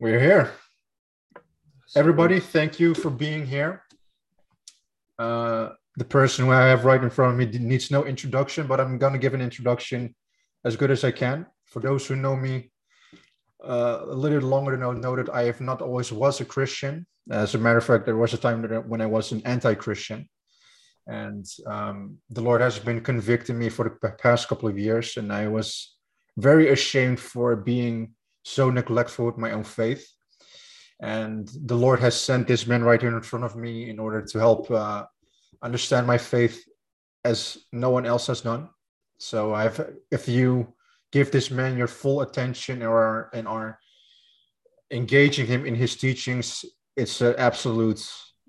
We're here. Everybody, thank you for being here. Uh, the person who I have right in front of me needs no introduction, but I'm going to give an introduction as good as I can. For those who know me uh, a little longer than I know that I have not always was a Christian. As a matter of fact, there was a time when I was an anti-Christian. And um, the Lord has been convicting me for the past couple of years. And I was very ashamed for being so neglectful with my own faith. And the Lord has sent this man right here in front of me in order to help uh, understand my faith as no one else has done. So I've, if you give this man your full attention or and are engaging him in his teachings, it's an absolute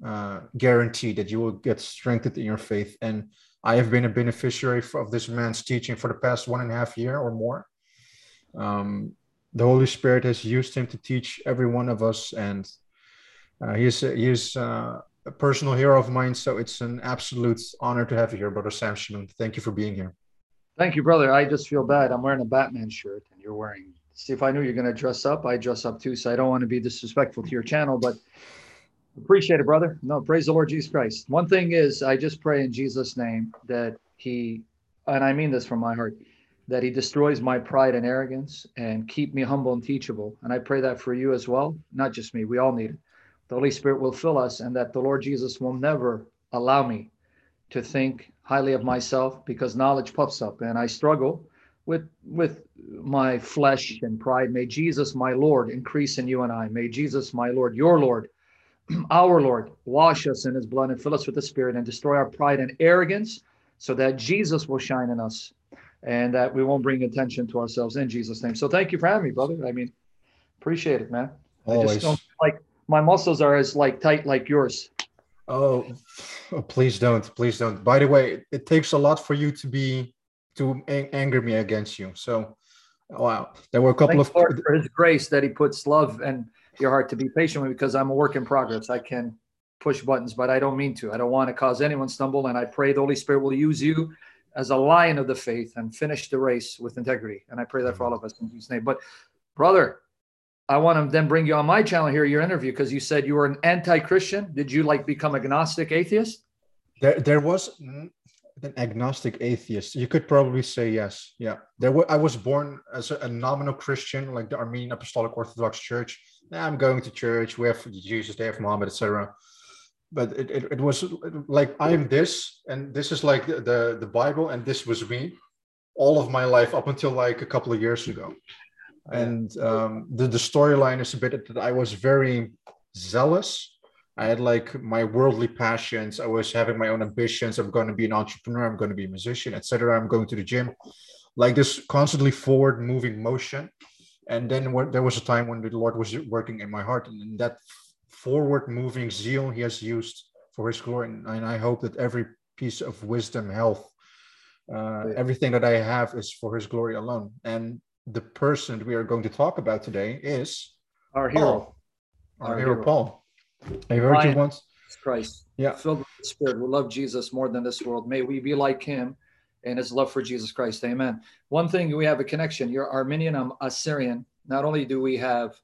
uh, guarantee that you will get strengthened in your faith. And I have been a beneficiary of this man's teaching for the past one and a half year or more. Um, the Holy Spirit has used him to teach every one of us, and uh, he is he is uh, a personal hero of mine. So it's an absolute honor to have you here, Brother Sam Shamoun. Thank you for being here. Thank you, brother. I just feel bad. I'm wearing a Batman shirt, and you're wearing. See, if I knew you're going to dress up, I dress up too. So I don't want to be disrespectful to your channel, but appreciate it, brother. No, praise the Lord Jesus Christ. One thing is, I just pray in Jesus' name that He, and I mean this from my heart that he destroys my pride and arrogance and keep me humble and teachable. And I pray that for you as well, not just me, we all need it. The Holy Spirit will fill us and that the Lord Jesus will never allow me to think highly of myself because knowledge puffs up and I struggle with with my flesh and pride. May Jesus, my Lord, increase in you and I. May Jesus, my Lord, your Lord, our Lord, wash us in his blood and fill us with the Spirit and destroy our pride and arrogance so that Jesus will shine in us and that we won't bring attention to ourselves in Jesus' name. So thank you for having me, brother. I mean, appreciate it, man. Always. I just don't like my muscles are as like tight like yours. Oh, oh, please don't, please don't. By the way, it takes a lot for you to be to anger me against you. So, wow, there were a couple Thank of Lord for His grace that He puts love and your heart to be patient with because I'm a work in progress. I can push buttons, but I don't mean to. I don't want to cause anyone stumble, and I pray the Holy Spirit will use you as a lion of the faith and finish the race with integrity. And I pray that for all of us in Jesus' name. But brother, I want to then bring you on my channel here, your interview, because you said you were an anti-Christian. Did you like become agnostic atheist? There, there was an agnostic atheist. You could probably say yes. Yeah, there. Were, I was born as a, nominal Christian, like the Armenian Apostolic Orthodox Church. I'm going to church. We have Jesus, they have Muhammad, etc but it, it, it, was like I am this, and this is like the, the, the Bible, and this was me all of my life up until like a couple of years ago. And um, the, the storyline is a bit that I was very zealous. I had like my worldly passions. I was having my own ambitions. I'm going to be an entrepreneur. I'm going to be a musician, etc. I'm going to the gym, like this constantly forward moving motion. And then there was a time when the Lord was working in my heart, and that forward moving zeal he has used for his glory. And I hope that every piece of wisdom, health, uh, everything that I have is for his glory alone. And the person we are going to talk about today is our hero, Paul. Our, our hero, hero, Paul. I heard you once. Christ, yeah, filled with the Spirit, who love Jesus more than this world. May we be like Him and His love for Jesus Christ. Amen. One thing we have a connection. You're Armenian. I'm Assyrian. Not only do we have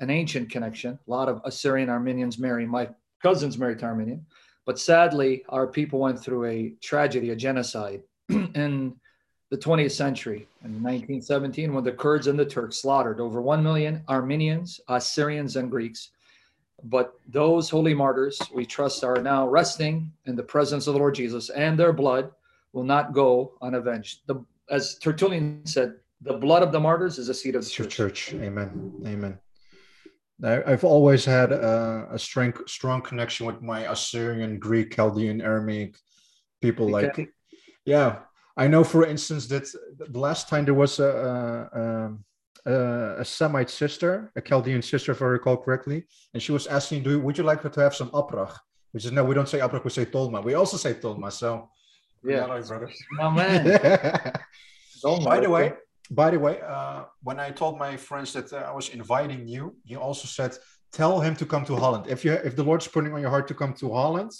an ancient connection. A lot of Assyrian Armenians marry. My cousins married to Armenian. But sadly, our people went through a tragedy, a genocide in the 20th century. In 1917, when the Kurds and the Turks slaughtered over 1 million Armenians, Assyrians, and Greeks. But those holy martyrs, we trust, are now resting in the presence of the Lord Jesus, and their blood will not go unavenged. The, as Tertullian said, the blood of the martyrs is a seed of the church. church. Amen. Amen. I've always had a, a strong, strong connection with my Assyrian, Greek, Chaldean, Aramaic people. Like, yeah, I know, for instance, that the last time there was a, a, a, a Semite sister, a Chaldean sister, if I recall correctly, and she was asking, "Do would you like to have some aprach?" Which is no, we don't say aprach, we say tolma. We also say tolma. So, yeah, brothers. Oh man. By the way, by the way, uh, when I told my friends that uh, I was inviting you, you also said tell him to come to Holland. If you if the Lord's putting on your heart to come to Holland,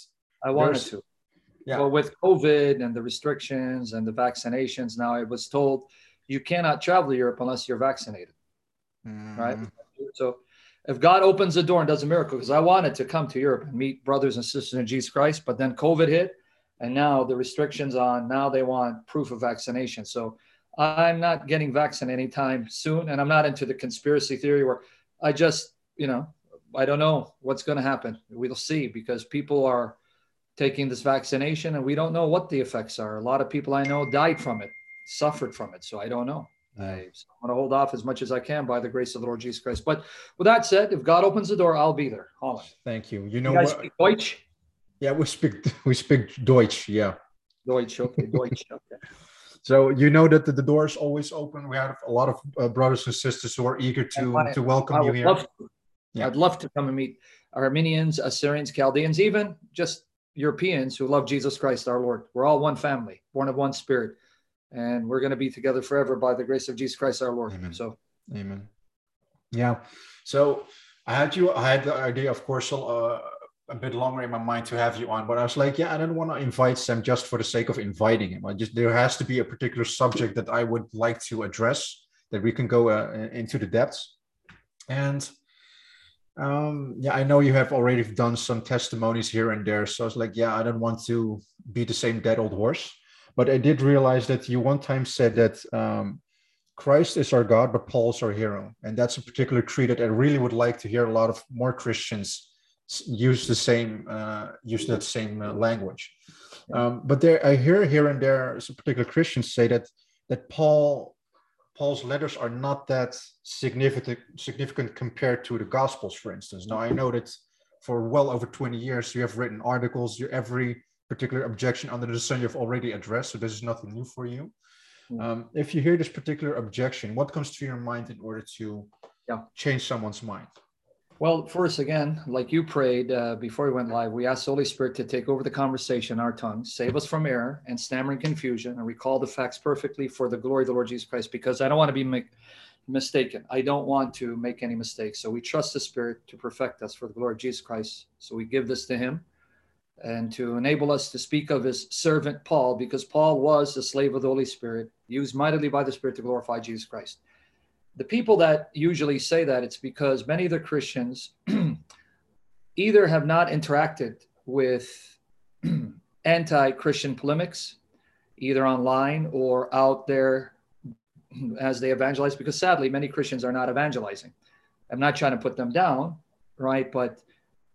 I wanted to. Yeah. Well, with COVID and the restrictions and the vaccinations, now I was told you cannot travel to Europe unless you're vaccinated. Mm. Right. So if God opens the door and does a miracle, because I wanted to come to Europe and meet brothers and sisters in Jesus Christ, but then COVID hit, and now the restrictions on now they want proof of vaccination. So I'm not getting vaccinated anytime soon, and I'm not into the conspiracy theory where I just, you know, I don't know what's going to happen. We'll see because people are taking this vaccination and we don't know what the effects are. A lot of people I know died from it, suffered from it. So I don't know. I want to hold off as much as I can by the grace of the Lord Jesus Christ. But with that said, if God opens the door, I'll be there. Holland. Thank you. You know You guys what? speak Deutsch? Yeah, we speak we speak Deutsch. Yeah. Deutsch, okay, Deutsch. Okay. So you know that the, the door is always open. We have a lot of uh, brothers and sisters who are eager to to welcome you here. Yeah. I'd love to come and meet Armenians, Assyrians, Chaldeans, even just Europeans who love Jesus Christ our Lord. We're all one family, born of one spirit, and we're going to be together forever by the grace of Jesus Christ our Lord. Amen. So Amen. Yeah. So I had you. I had the idea, of course, uh, a bit longer in my mind to have you on, but I was like, yeah, I don't want to invite Sam just for the sake of inviting him. I just there has to be a particular subject that I would like to address that we can go uh, into the depths. And um, yeah, I know you have already done some testimonies here and there, so I was like, yeah, I don't want to be the same dead old horse. But I did realize that you one time said that um, Christ is our God, but Paul's our hero. And that's a particular creed that I really would like to hear a lot of more Christians use the same, uh, use that same uh, language. Um, but there, I hear here and there some particular Christians say that that Paul, Paul's letters are not that significant, significant compared to the Gospels, for instance. Now I know that for well over 20 years you have written articles. You every particular objection under the sun you've already addressed, so this is nothing new for you. Mm. Um, if you hear this particular objection, what comes to your mind in order to Yeah. change someone's mind? Well, first, again, like you prayed uh, before we went live, we asked the Holy Spirit to take over the conversation, our tongues, save us from error and stammering confusion, and recall the facts perfectly for the glory of the Lord Jesus Christ, because I don't want to be mi- mistaken. I don't want to make any mistakes. So we trust the Spirit to perfect us for the glory of Jesus Christ. So we give this to Him and to enable us to speak of His servant Paul, because Paul was the slave of the Holy Spirit, used mightily by the Spirit to glorify Jesus Christ the people that usually say that it's because many of the christians either have not interacted with anti-christian polemics either online or out there as they evangelize because sadly many christians are not evangelizing. I'm not trying to put them down right? But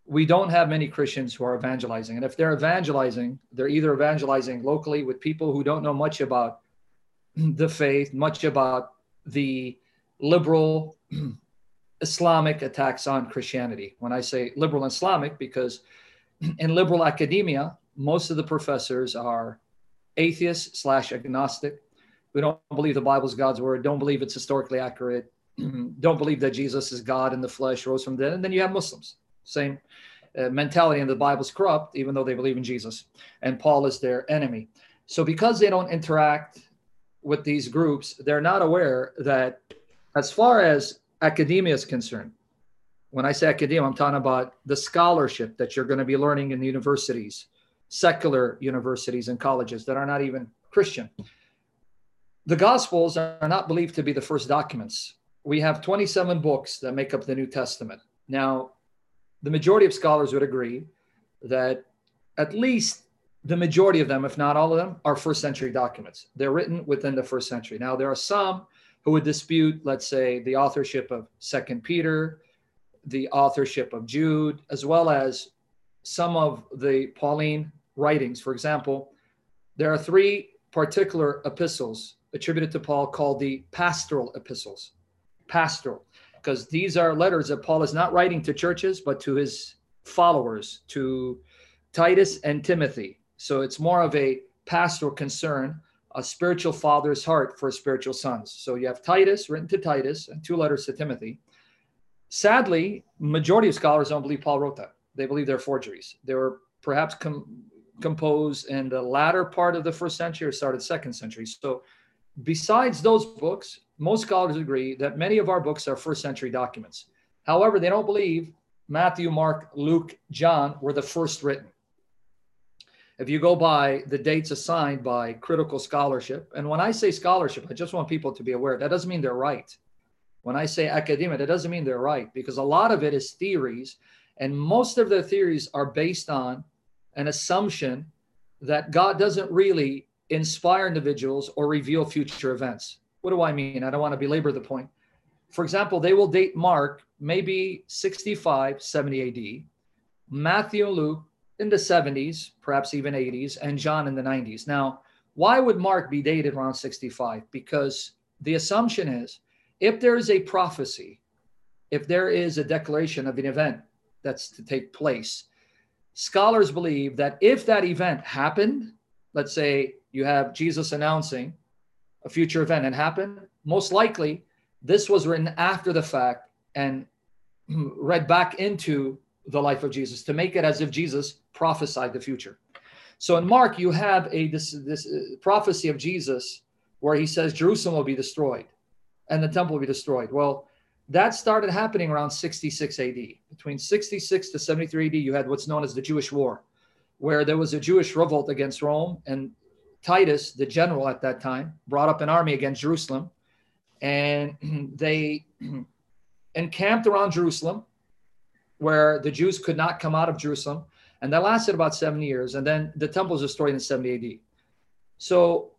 we don't have many christians who are evangelizing. And if they're evangelizing they're either evangelizing locally with people who don't know much about the faith much about the liberal Islamic attacks on Christianity. When I say liberal Islamic, because in liberal academia, most of the professors are atheists slash agnostic. We don't believe the Bible's God's word, don't believe it's historically accurate, don't believe that Jesus is God in the flesh, rose from the dead. And then you have Muslims, same uh, mentality, and the Bible's corrupt, even though they believe in Jesus. And Paul is their enemy. So because they don't interact with these groups, they're not aware that as far as academia is concerned, when I say academia, I'm talking about the scholarship that you're going to be learning in the universities, secular universities and colleges that are not even Christian. The Gospels are not believed to be the first documents. We have 27 books that make up the New Testament. Now, the majority of scholars would agree that at least the majority of them, if not all of them, are first century documents. They're written within the first century. Now, there are some who would dispute, let's say, the authorship of Second Peter, the authorship of Jude, as well as some of the Pauline writings. For example, there are three particular epistles attributed to Paul called the pastoral epistles. Pastoral, because these are letters that Paul is not writing to churches, but to his followers, to Titus and Timothy. So it's more of a pastoral concern a spiritual father's heart for spiritual sons. So you have Titus written to Titus and two letters to Timothy. Sadly, majority of scholars don't believe Paul wrote that. They believe they're forgeries. They were perhaps com- composed in the latter part of the first century or started second century. So besides those books, most scholars agree that many of our books are first century documents. However, they don't believe Matthew, Mark, Luke, John were the first written if you go by the dates assigned by critical scholarship, and when I say scholarship, I just want people to be aware that doesn't mean they're right. When I say academia, that doesn't mean they're right because a lot of it is theories, and most of the theories are based on an assumption that God doesn't really inspire individuals or reveal future events. What do I mean? I don't want to belabor the point. For example, they will date Mark maybe 65, 70 AD, Matthew Luke in the 70s, perhaps even 80s, and John in the 90s. Now, why would Mark be dated around 65? Because the assumption is if there is a prophecy, if there is a declaration of an event that's to take place, scholars believe that if that event happened, let's say you have Jesus announcing a future event and happened, most likely this was written after the fact and read back into the life of Jesus to make it as if Jesus prophesied the future. So in Mark, you have a this this uh, prophecy of Jesus where he says Jerusalem will be destroyed and the temple will be destroyed. Well, that started happening around 66 AD. Between 66 to 73 AD, you had what's known as the Jewish War, where there was a Jewish revolt against Rome. And Titus, the general at that time, brought up an army against Jerusalem. And they encamped around Jerusalem, where the Jews could not come out of Jerusalem. And that lasted about 70 years. And then the temple was destroyed in 70 AD. So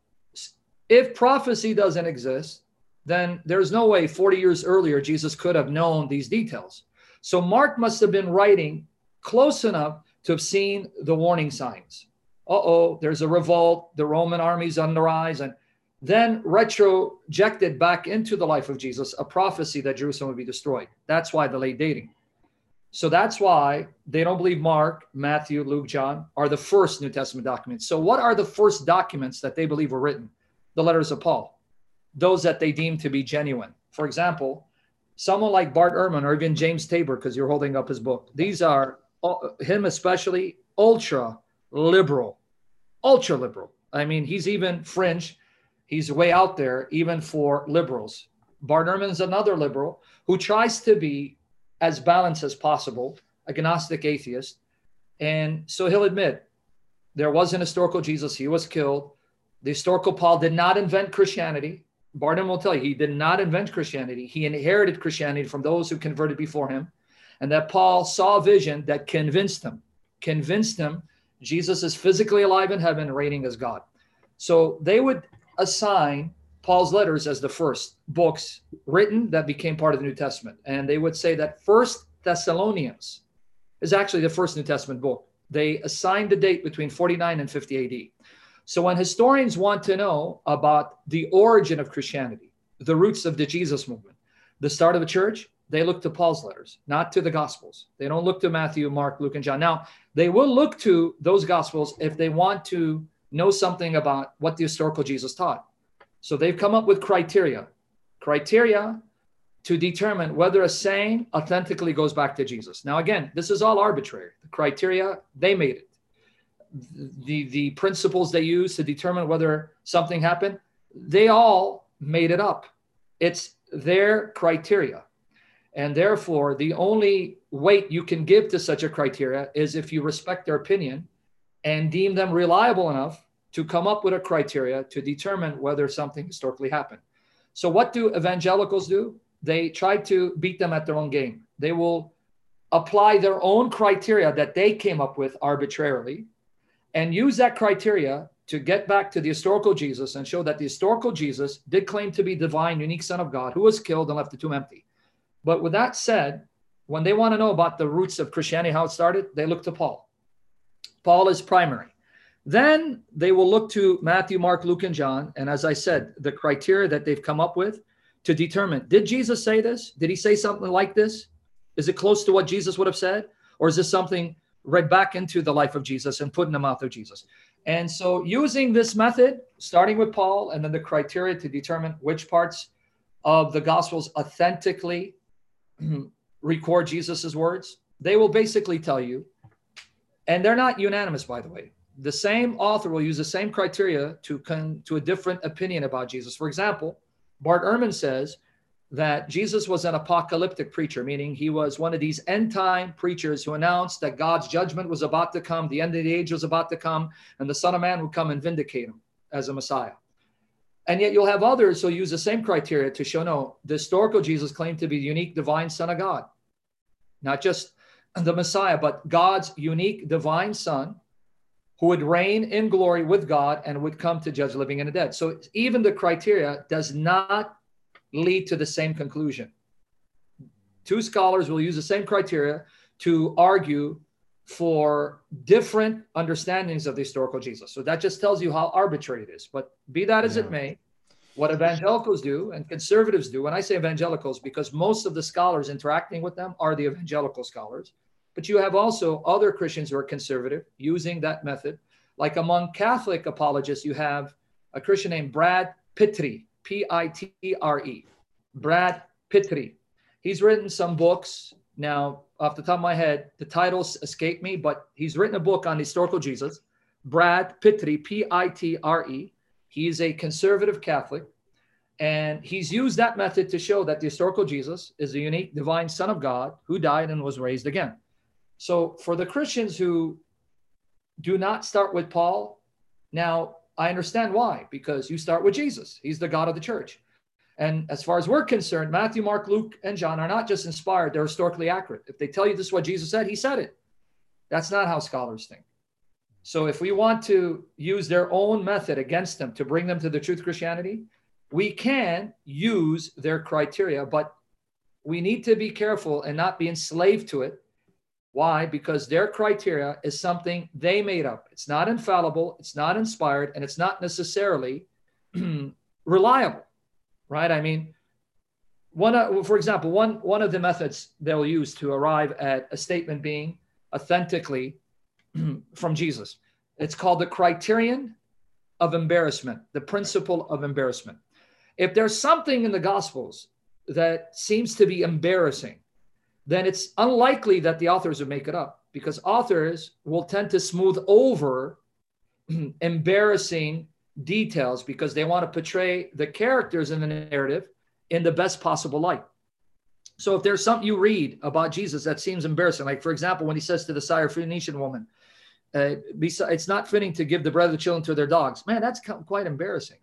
if prophecy doesn't exist, then there's no way 40 years earlier Jesus could have known these details. So Mark must have been writing close enough to have seen the warning signs. Uh oh, there's a revolt, the Roman army's on the rise, and then retrojected back into the life of Jesus a prophecy that Jerusalem would be destroyed. That's why the late dating. So that's why they don't believe Mark, Matthew, Luke, John are the first New Testament documents. So, what are the first documents that they believe were written? The letters of Paul those that they deem to be genuine. For example, someone like Bart Ehrman or even James Tabor, because you're holding up his book, these are uh, him especially ultra liberal, ultra liberal. I mean, he's even fringe. He's way out there, even for liberals. Bart Ehrman is another liberal who tries to be as balanced as possible, agnostic atheist. And so he'll admit there was an historical Jesus, he was killed. The historical Paul did not invent Christianity. Ehrman will tell you he did not invent Christianity. He inherited Christianity from those who converted before him. And that Paul saw a vision that convinced him, convinced him Jesus is physically alive in heaven, reigning as God. So they would assign Paul's letters as the first books written that became part of the New Testament. And they would say that First Thessalonians is actually the first New Testament book. They assigned the date between 49 and 50 AD. So when historians want to know about the origin of Christianity, the roots of the Jesus movement, the start of a church, they look to Paul's letters, not to the Gospels. They don't look to Matthew, Mark, Luke, and John. Now, they will look to those Gospels if they want to know something about what the historical Jesus taught. So they've come up with criteria, criteria to determine whether a saying authentically goes back to Jesus. Now, again, this is all arbitrary. The criteria, they made it the the principles they use to determine whether something happened they all made it up it's their criteria and therefore the only weight you can give to such a criteria is if you respect their opinion and deem them reliable enough to come up with a criteria to determine whether something historically happened so what do evangelicals do they try to beat them at their own game they will apply their own criteria that they came up with arbitrarily and use that criteria to get back to the historical Jesus and show that the historical Jesus did claim to be divine, unique Son of God, who was killed and left the tomb empty. But with that said, when they want to know about the roots of Christianity, how it started, they look to Paul. Paul is primary. Then they will look to Matthew, Mark, Luke, and John. And as I said, the criteria that they've come up with to determine did Jesus say this? Did he say something like this? Is it close to what Jesus would have said? Or is this something read back into the life of Jesus and put in the mouth of Jesus. And so, using this method, starting with Paul and then the criteria to determine which parts of the Gospels authentically record Jesus's words, they will basically tell you, and they're not unanimous, by the way. The same author will use the same criteria to come to a different opinion about Jesus. For example, Bart Ehrman says that Jesus was an apocalyptic preacher, meaning he was one of these end time preachers who announced that God's judgment was about to come, the end of the age was about to come, and the Son of Man would come and vindicate him as a Messiah. And yet you'll have others who use the same criteria to show no, the historical Jesus claimed to be the unique divine Son of God, not just the Messiah, but God's unique divine Son who would reign in glory with God and would come to judge living and the dead. So even the criteria does not lead to the same conclusion. Two scholars will use the same criteria to argue for different understandings of the historical Jesus. So that just tells you how arbitrary it is. But be that as yeah. it may, what evangelicals do and conservatives do, when I say evangelicals, because most of the scholars interacting with them are the evangelical scholars, but you have also other Christians who are conservative using that method. Like among Catholic apologists, you have a Christian named Brad Pitre, P I T R E. Brad Pitre. He's written some books. Now, off the top of my head, the titles escape me, but he's written a book on historical Jesus. Brad Pitre, P I T R E. He's a conservative Catholic, and he's used that method to show that the historical Jesus is a unique divine Son of God who died and was raised again. So for the Christians who do not start with Paul, now I understand why, because you start with Jesus. He's the God of the church. And as far as we're concerned, Matthew, Mark, Luke, and John are not just inspired, they're historically accurate. If they tell you this is what Jesus said, he said it. That's not how scholars think. So if we want to use their own method against them to bring them to the truth of Christianity, we can use their criteria, but we need to be careful and not be enslaved to it why? Because their criteria is something they made up. It's not infallible, it's not inspired, and it's not necessarily reliable, right? I mean, one, uh, for example, one, one of the methods they'll use to arrive at a statement being authentically from Jesus, it's called the criterion of embarrassment, the principle of embarrassment. If there's something in the Gospels that seems to be embarrassing, then it's unlikely that the authors would make it up because authors will tend to smooth over embarrassing details because they want to portray the characters in the narrative in the best possible light. So if there's something you read about Jesus that seems embarrassing, like for example, when he says to the Syrophoenician woman, uh, it's not fitting to give the bread of the children to their dogs. Man, that's quite embarrassing.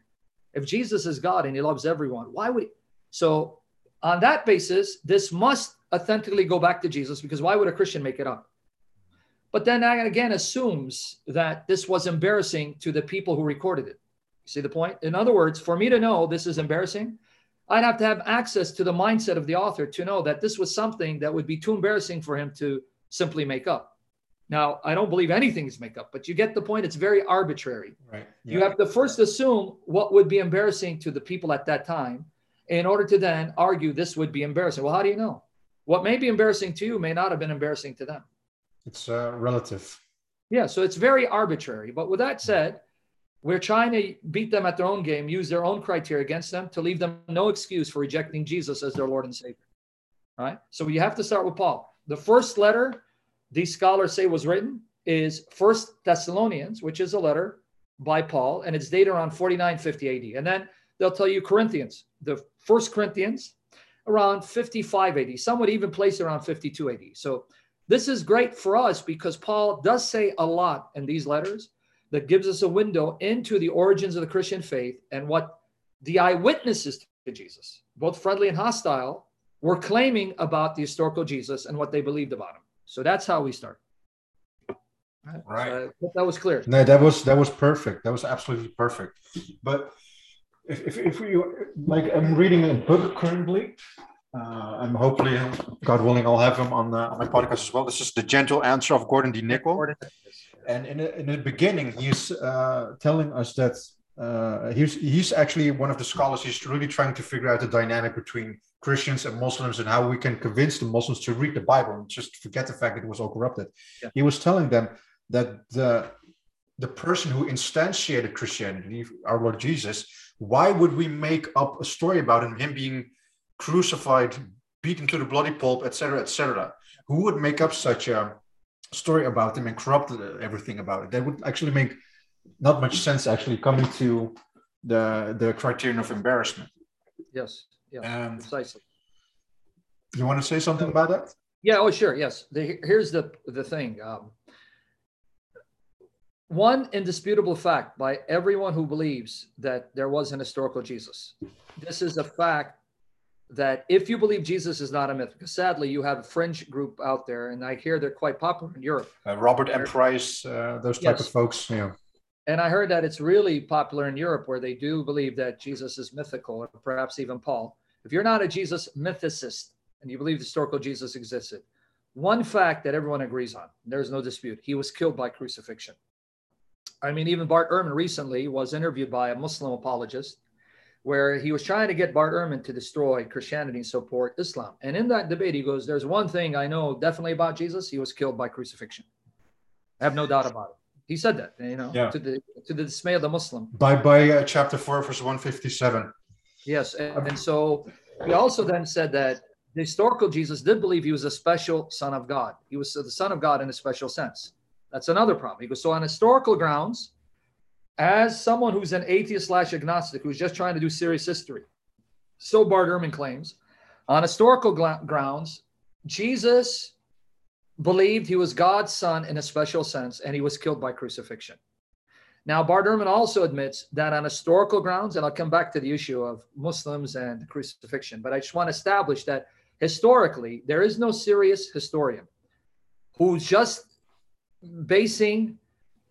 If Jesus is God and he loves everyone, why would he? So on that basis, this must authentically go back to Jesus because why would a Christian make it up? But then that again assumes that this was embarrassing to the people who recorded it. You see the point? In other words, for me to know this is embarrassing, I'd have to have access to the mindset of the author to know that this was something that would be too embarrassing for him to simply make up. Now, I don't believe anything is make up, but you get the point. It's very arbitrary. Right. Yeah. You have to first assume what would be embarrassing to the people at that time in order to then argue this would be embarrassing. Well, how do you know? What may be embarrassing to you may not have been embarrassing to them. It's uh, relative. Yeah, so it's very arbitrary. But with that said, we're trying to beat them at their own game, use their own criteria against them to leave them no excuse for rejecting Jesus as their Lord and Savior. All right. So you have to start with Paul. The first letter these scholars say was written is First Thessalonians, which is a letter by Paul, and it's dated around 49, 50 AD. And then they'll tell you Corinthians, the First Corinthians, around 5580. Some would even place around 5280. So this is great for us because Paul does say a lot in these letters that gives us a window into the origins of the Christian faith and what the eyewitnesses to Jesus, both friendly and hostile, were claiming about the historical Jesus and what they believed about him. So that's how we start. Right. So that was clear. No, that was that was perfect. That was absolutely perfect. But if, if, if we like i'm reading a book currently. Uh, i'm hopefully god willing i'll have him on, the, on my podcast as well. This is the gentle answer of gordon d. Nickel and in, in the beginning he's uh, telling us that uh, he's he's actually one of the scholars he's really trying to figure out the dynamic between christians and muslims and how we can convince the muslims to read the bible and just forget the fact that it was all corrupted. Yeah. he was telling them that the the person who instantiated christianity our lord jesus why would we make up a story about him, him being crucified, beaten to the bloody pulp, etc., etc.? Who would make up such a story about him and corrupt everything about it? That would actually make not much sense. Actually, coming to the the criterion of embarrassment. Yes. Yeah. Precisely. You want to say something about that? Yeah. Oh, sure. Yes. The, here's the the thing. Um, one indisputable fact by everyone who believes that there was an historical Jesus. This is a fact that if you believe Jesus is not a myth, because sadly you have a fringe group out there, and I hear they're quite popular in Europe. Uh, Robert M. Price, uh, those type yes. of folks. Yeah. And I heard that it's really popular in Europe where they do believe that Jesus is mythical, or perhaps even Paul. If you're not a Jesus mythicist and you believe historical Jesus existed, one fact that everyone agrees on, there's no dispute, he was killed by crucifixion. I mean, even Bart Ehrman recently was interviewed by a Muslim apologist where he was trying to get Bart Ehrman to destroy Christianity and support Islam. And in that debate, he goes, There's one thing I know definitely about Jesus. He was killed by crucifixion. I have no doubt about it. He said that, you know, yeah. to the to the dismay of the Muslim. By by uh, chapter four, verse one fifty seven. Yes, and, and so he also then said that the historical Jesus did believe he was a special son of God. He was the son of God in a special sense. That's another problem. He goes, so on historical grounds, as someone who's an atheist slash agnostic who's just trying to do serious history, so Bart Ehrman claims, on historical grounds, Jesus believed he was God's son in a special sense, and he was killed by crucifixion. Now, Bart Ehrman also admits that on historical grounds, and I'll come back to the issue of Muslims and crucifixion, but I just want to establish that historically, there is no serious historian who's just basing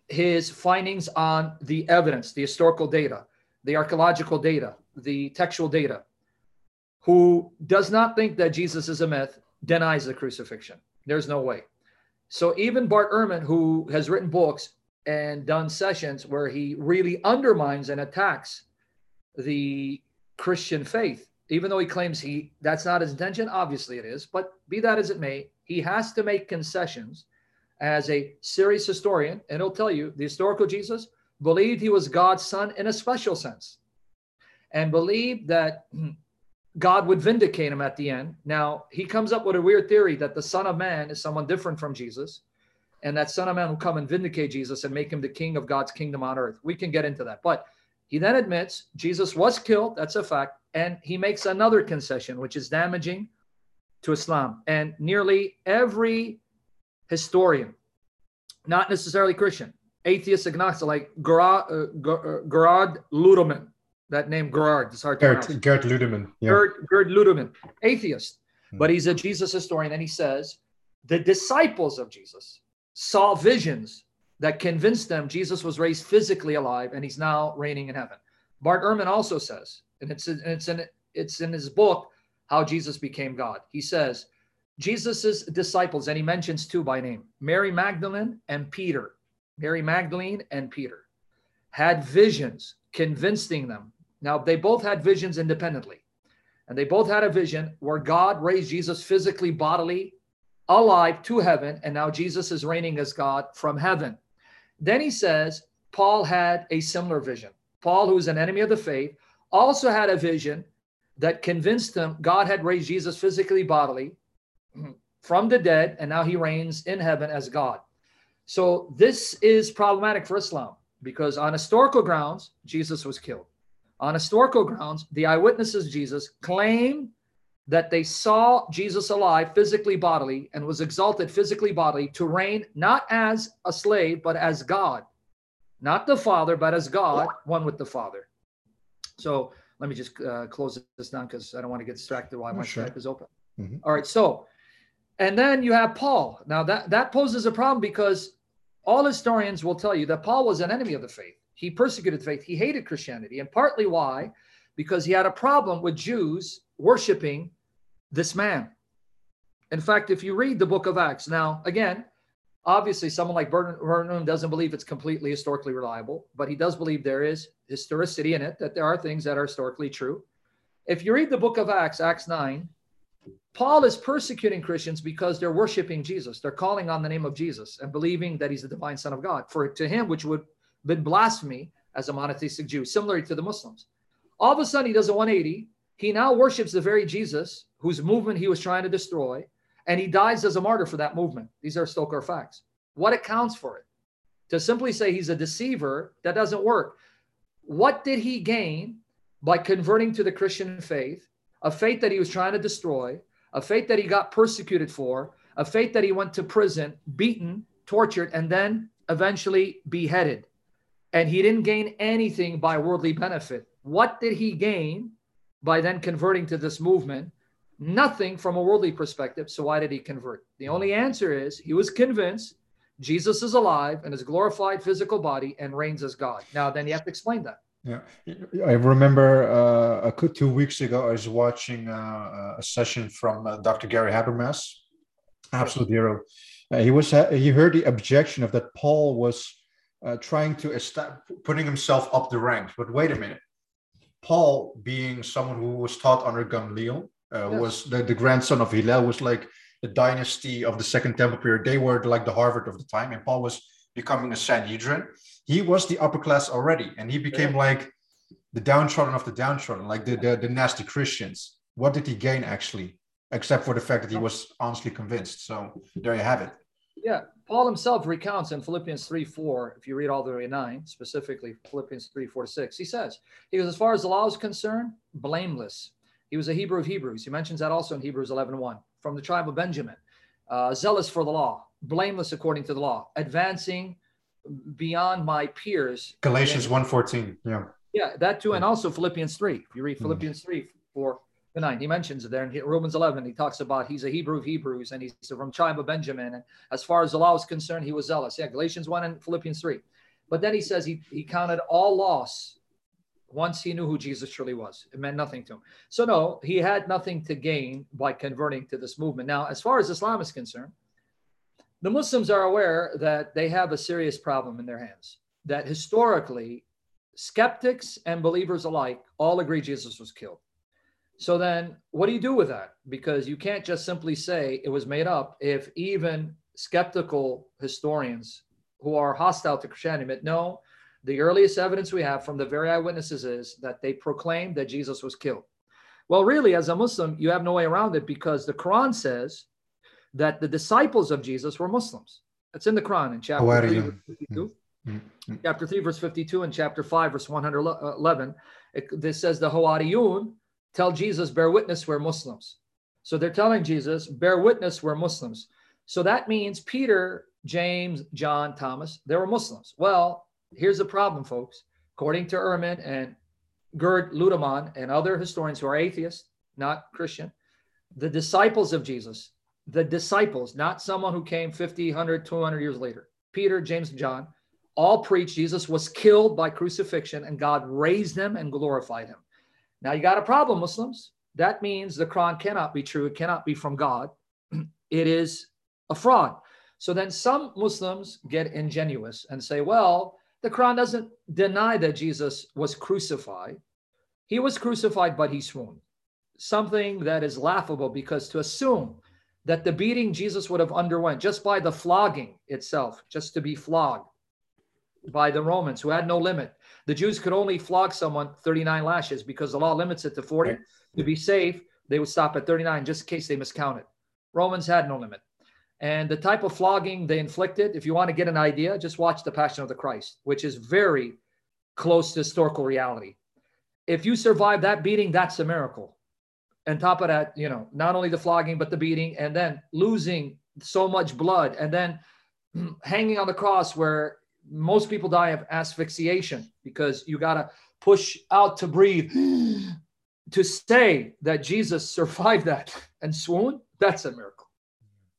his findings on the evidence, the historical data, the archaeological data, the textual data, who does not think that Jesus is a myth, denies the crucifixion. There's no way. So even Bart Ehrman, who has written books and done sessions where he really undermines and attacks the Christian faith, even though he claims he that's not his intention, obviously it is, but be that as it may, he has to make concessions as a serious historian, and he'll tell you the historical Jesus believed he was God's son in a special sense and believed that God would vindicate him at the end. Now, he comes up with a weird theory that the Son of Man is someone different from Jesus, and that Son of Man will come and vindicate Jesus and make him the king of God's kingdom on earth. We can get into that. But he then admits Jesus was killed, that's a fact, and he makes another concession, which is damaging to Islam. And nearly every historian, not necessarily Christian, atheist, agnostic, like Gerard, uh, uh Gerard Ludemann, that name Gerard, it's hard to Gert, pronounce. Gert Ludemann. Yeah. Gert, Gert Ludemann, atheist, hmm. but he's a Jesus historian, and he says the disciples of Jesus saw visions that convinced them Jesus was raised physically alive and he's now reigning in heaven. Bart Ehrman also says, and it's and it's in it's in his book, How Jesus Became God. He says Jesus's disciples, and he mentions two by name Mary Magdalene and Peter. Mary Magdalene and Peter had visions convincing them. Now, they both had visions independently, and they both had a vision where God raised Jesus physically, bodily, alive to heaven, and now Jesus is reigning as God from heaven. Then he says, Paul had a similar vision. Paul, who's an enemy of the faith, also had a vision that convinced him God had raised Jesus physically, bodily, from the dead, and now he reigns in heaven as God. So this is problematic for Islam because on historical grounds, Jesus was killed. On historical grounds, the eyewitnesses Jesus claim that they saw Jesus alive physically bodily and was exalted physically bodily to reign not as a slave but as God. Not the Father, but as God, one with the Father. So let me just uh, close this down because I don't want to get distracted while my sure. Is open. Mm-hmm. All right, so and then you have Paul. Now that that poses a problem because all historians will tell you that Paul was an enemy of the faith. He persecuted faith. He hated Christianity, and partly why, because he had a problem with Jews worshiping this man. In fact, if you read the book of Acts, now again, obviously someone like Ehrman doesn't believe it's completely historically reliable, but he does believe there is historicity in it, that there are things that are historically true. If you read the book of Acts, Acts 9, Paul is persecuting Christians because they're worshiping Jesus. They're calling on the name of Jesus and believing that he's the divine son of God. For to him, which would been blasphemy as a monotheistic Jew, similar to the Muslims. All of a sudden, he does a 180. He now worships the very Jesus whose movement he was trying to destroy, and he dies as a martyr for that movement. These are Stoker facts. What accounts for it? To simply say he's a deceiver, that doesn't work. What did he gain by converting to the Christian faith, a faith that he was trying to destroy? A faith that he got persecuted for, a faith that he went to prison, beaten, tortured, and then eventually beheaded. And he didn't gain anything by worldly benefit. What did he gain by then converting to this movement? Nothing from a worldly perspective. So why did he convert? The only answer is he was convinced Jesus is alive in his glorified physical body and reigns as God. Now, then you have to explain that. Yeah, I remember uh, two weeks ago I was watching uh, a session from uh, Dr. Gary Habermas, absolute hero. Uh, he was he heard the objection of that Paul was uh, trying to establish, putting himself up the ranks. But wait a minute, Paul, being someone who was taught under Gamaliel, uh, yes. was the, the grandson of Hillel, was like the dynasty of the Second Temple period. They were like the Harvard of the time, and Paul was becoming a Sanhedrin. He was the upper class already, and he became yeah. like the downtrodden of the downtrodden, like the, the, the nasty Christians. What did he gain actually, except for the fact that he was honestly convinced? So there you have it. Yeah, Paul himself recounts in Philippians 3 4, if you read all the way 9, specifically Philippians 3 4 6, he says, he goes, as far as the law is concerned, blameless. He was a Hebrew of Hebrews. He mentions that also in Hebrews 11 1 from the tribe of Benjamin, uh, zealous for the law, blameless according to the law, advancing beyond my peers. Galatians 1.14, yeah. Yeah, that too, and also Philippians 3. If you read hmm. Philippians 3, 4 to 9, he mentions it there. In Romans 11, he talks about he's a Hebrew of Hebrews, and he's from tribe of Benjamin. And as far as the law is concerned, he was zealous. Yeah, Galatians 1 and Philippians 3. But then he says he, he counted all loss once he knew who Jesus truly was. It meant nothing to him. So, no, he had nothing to gain by converting to this movement. Now, as far as Islam is concerned, the Muslims are aware that they have a serious problem in their hands, that historically, skeptics and believers alike all agree Jesus was killed. So then, what do you do with that? Because you can't just simply say it was made up if even skeptical historians who are hostile to Christianity admit, no, the earliest evidence we have from the very eyewitnesses is that they proclaimed that Jesus was killed. Well, really, as a Muslim, you have no way around it because the Quran says that the disciples of Jesus were Muslims. It's in the Quran in chapter 3, verse 52. Mm-hmm. Chapter 3, verse 52, and chapter 5, verse 111. It, this says the Hawariyun tell Jesus, bear witness, we're Muslims. So they're telling Jesus, bear witness, we're Muslims. So that means Peter, James, John, Thomas, they were Muslims. Well, here's the problem, folks. According to Ehrman and Gerd Ludemann and other historians who are atheists, not Christian, the disciples of Jesus, the disciples, not someone who came 50, 100, 200 years later, Peter, James, and John, all preached Jesus was killed by crucifixion and God raised him and glorified him. Now you got a problem, Muslims. That means the Quran cannot be true. It cannot be from God. It is a fraud. So then some Muslims get ingenuous and say, well, the Quran doesn't deny that Jesus was crucified. He was crucified, but he swooned. Something that is laughable because to assume that the beating Jesus would have underwent just by the flogging itself, just to be flogged by the Romans who had no limit. The Jews could only flog someone 39 lashes because the law limits it to 40. To be safe, they would stop at 39 just in case they miscounted. Romans had no limit. And the type of flogging they inflicted, if you want to get an idea, just watch The Passion of the Christ, which is very close to historical reality. If you survive that beating, that's a miracle. And top of that, you know, not only the flogging, but the beating, and then losing so much blood, and then hanging on the cross where most people die of asphyxiation because you got to push out to breathe. to say that Jesus survived that and swoon, that's a miracle.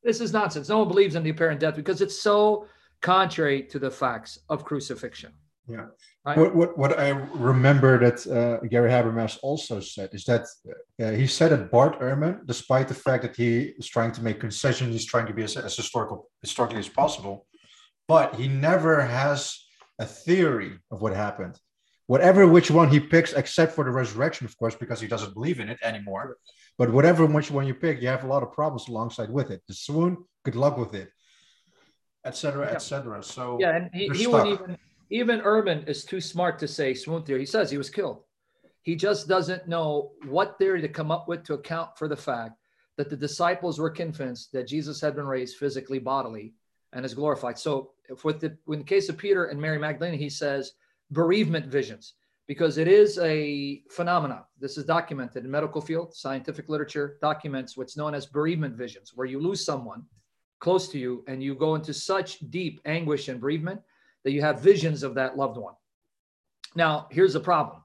This is nonsense. No one believes in the apparent death because it's so contrary to the facts of crucifixion. Yeah. Right? What, what, what I remember that uh, Gary Habermas also said is that uh, he said that Bart Ehrman, despite the fact that he is trying to make concessions, he's trying to be as, as historical historically as possible, but he never has a theory of what happened. Whatever which one he picks, except for the resurrection, of course, because he doesn't believe in it anymore. But whatever which one you pick, you have a lot of problems alongside with it. The swoon, good luck with it, etc., yeah. etc. So yeah, and he, he wouldn't even even Ehrman is too smart to say swoon theory. He says he was killed. He just doesn't know what theory to come up with to account for the fact that the disciples were convinced that Jesus had been raised physically, bodily, and is glorified. So, with the in the case of Peter and Mary Magdalene, he says bereavement visions because it is a phenomenon. This is documented in medical field, scientific literature documents what's known as bereavement visions, where you lose someone close to you and you go into such deep anguish and bereavement that you have visions of that loved one. Now, here's the problem.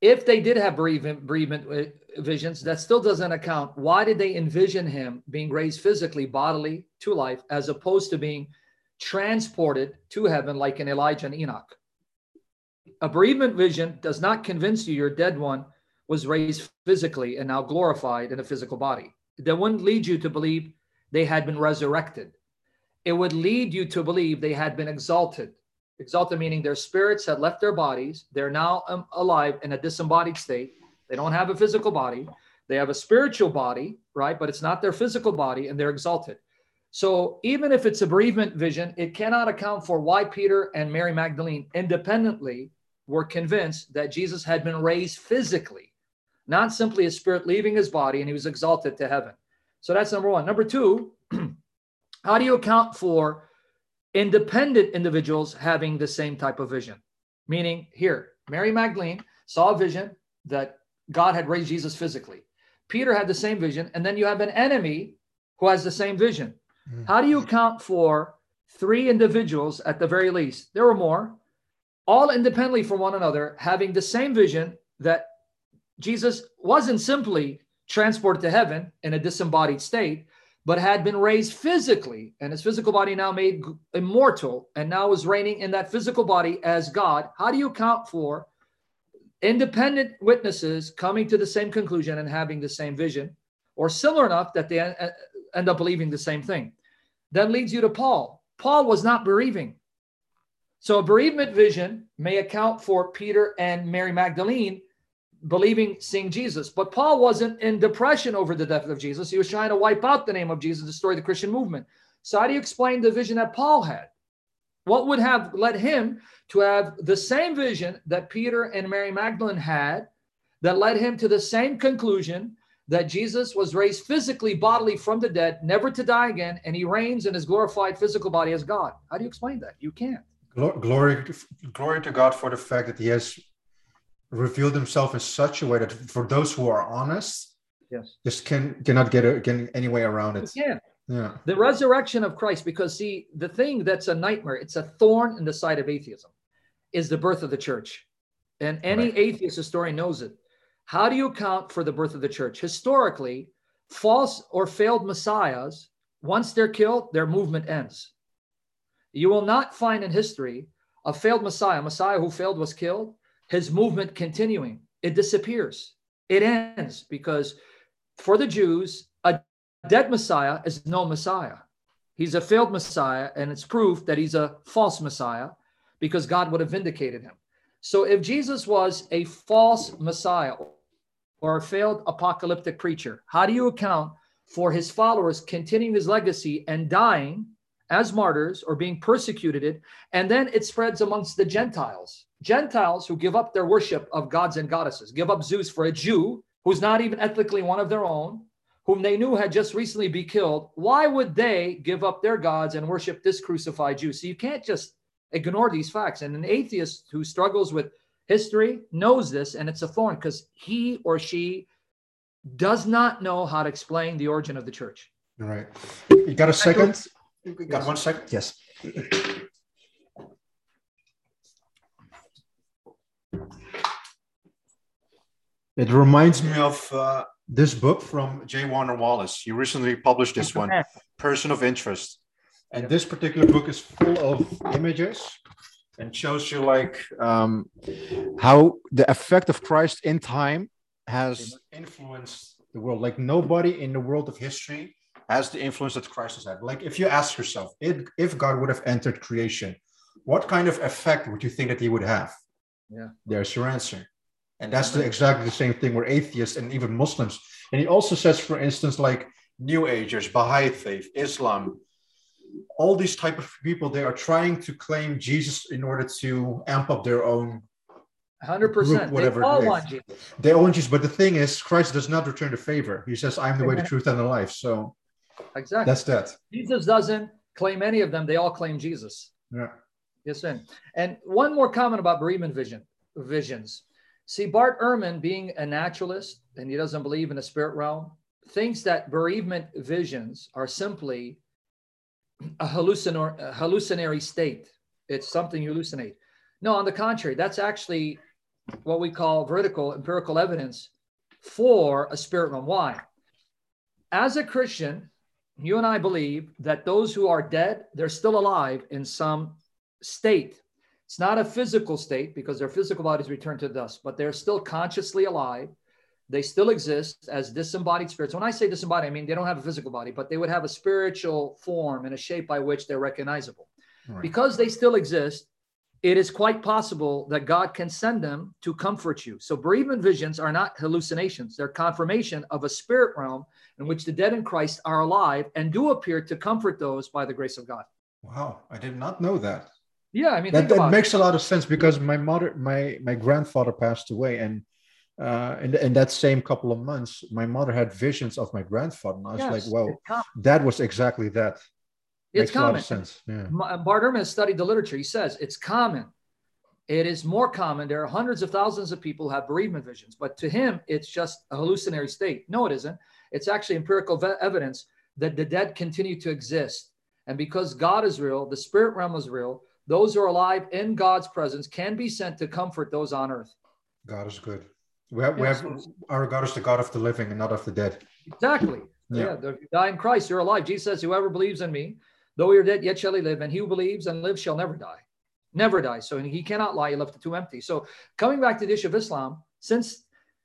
If they did have bereavement, bereavement uh, visions, that still doesn't account. Why did they envision him being raised physically, bodily to life, as opposed to being transported to heaven like in Elijah and Enoch? A bereavement vision does not convince you your dead one was raised physically and now glorified in a physical body. That wouldn't lead you to believe they had been resurrected. It would lead you to believe they had been exalted. Exalted meaning their spirits had left their bodies. They're now um, alive in a disembodied state. They don't have a physical body. They have a spiritual body, right? But it's not their physical body, and they're exalted. So even if it's a bereavement vision, it cannot account for why Peter and Mary Magdalene independently were convinced that Jesus had been raised physically, not simply a spirit leaving his body and he was exalted to heaven. So that's number one. Number two, how do you account for independent individuals having the same type of vision? Meaning, here, Mary Magdalene saw a vision that God had raised Jesus physically. Peter had the same vision, and then you have an enemy who has the same vision. Mm-hmm. How do you account for three individuals at the very least? There were more, all independently from one another, having the same vision that Jesus wasn't simply transported to heaven in a disembodied state, but had been raised physically, and his physical body now made immortal, and now is reigning in that physical body as God. How do you account for independent witnesses coming to the same conclusion and having the same vision, or similar enough that they end up believing the same thing? That leads you to Paul. Paul was not bereaving. So a bereavement vision may account for Peter and Mary Magdalene believing seeing Jesus. But Paul wasn't in depression over the death of Jesus. He was trying to wipe out the name of Jesus, destroy the Christian movement. So, how do you explain the vision that Paul had? What would have led him to have the same vision that Peter and Mary Magdalene had, that led him to the same conclusion that Jesus was raised physically, bodily from the dead, never to die again, and he reigns in his glorified physical body as God? How do you explain that? You can't. Glory, glory to God for the fact that he has revealed himself in such a way that for those who are honest, yes, just can cannot get, a, get any way around it. Yeah. Yeah. The resurrection of Christ, because see, the thing that's a nightmare, it's a thorn in the side of atheism, is the birth of the church. And any right. atheist historian knows it. How do you account for the birth of the church? Historically, false or failed messiahs, once they're killed, their movement ends. You will not find in history a failed messiah, a messiah who failed was killed, his movement continuing. It disappears. It ends because for the Jews, a dead Messiah is no Messiah. He's a failed Messiah, and it's proof that he's a false Messiah because God would have vindicated him. So if Jesus was a false Messiah or a failed apocalyptic preacher, how do you account for his followers continuing his legacy and dying as martyrs or being persecuted? And then it spreads amongst the Gentiles. Gentiles who give up their worship of gods and goddesses, give up Zeus for a Jew who's not even ethnically one of their own, whom they knew had just recently been killed, why would they give up their gods and worship this crucified Jew? So you can't just ignore these facts. And an atheist who struggles with history knows this, and it's a thorn because he or she does not know how to explain the origin of the church. All right. You got a second? You got yes. one second? Yes. It reminds me of uh, this book from J. Warner Wallace. He recently published this one, Person of Interest. And this particular book is full of images and shows you like um, how the effect of Christ in time has influenced the world. Like nobody in the world of history has the influence that Christ has had. Like if you ask yourself, if, if God would have entered creation, what kind of effect would you think that he would have? Yeah. There's your answer. And that's the, exactly the same thing where atheists and even Muslims. And he also says, for instance, like New Agers, Baha'i faith, Islam, all these type of people, they are trying to claim Jesus in order to amp up their own. Hundred percent. Whatever they all want Jesus. They all want Jesus, but the thing is, Christ does not return the favor. He says, "I'm the way, the truth, and the life." So, exactly, that's that. Jesus doesn't claim any of them; they all claim Jesus. Yeah. Yes, sir. And one more comment about bereavement vision visions. See, Bart Ehrman, being a naturalist and he doesn't believe in the spirit realm, thinks that bereavement visions are simply a, a hallucinatory state. It's something you hallucinate. No, on the contrary, that's actually what we call veridical empirical evidence for a spirit realm. Why? As a Christian, you and I believe that those who are dead, they're still alive in some state. It's not a physical state because their physical bodies return to dust, but they're still consciously alive. They still exist as disembodied spirits. When I say disembodied, I mean they don't have a physical body, but they would have a spiritual form and a shape by which they're recognizable. Right. Because they still exist, it is quite possible that God can send them to comfort you. So bereavement visions are not hallucinations, they're confirmation of a spirit realm in which the dead in Christ are alive and do appear to comfort those by the grace of God. Wow, I did not know that. Yeah, I mean that, that makes it. a lot of sense because my mother, my my grandfather passed away, and uh, in, in that same couple of months, my mother had visions of my grandfather, and I was yes, like, "Well, that was exactly that." It's Makes common. sense. Yeah. Bart Ehrman has studied the literature. He says it's common. It is more common. There are hundreds of thousands of people who have bereavement visions, but to him, it's just a hallucinatory state. No, it isn't. It's actually empirical evidence that the dead continue to exist. And because God is real, the spirit realm is real, those who are alive in God's presence can be sent to comfort those on earth. God is good. We have, we have our God is the God of the living and not of the dead. Exactly. Yeah. yeah. If you die in Christ, you're alive. Jesus says, Whoever believes in me, Though we are dead, yet shall he live, and he who believes and lives shall never die. Never die. So he cannot lie. He left the tomb empty. So coming back to the issue of Islam, since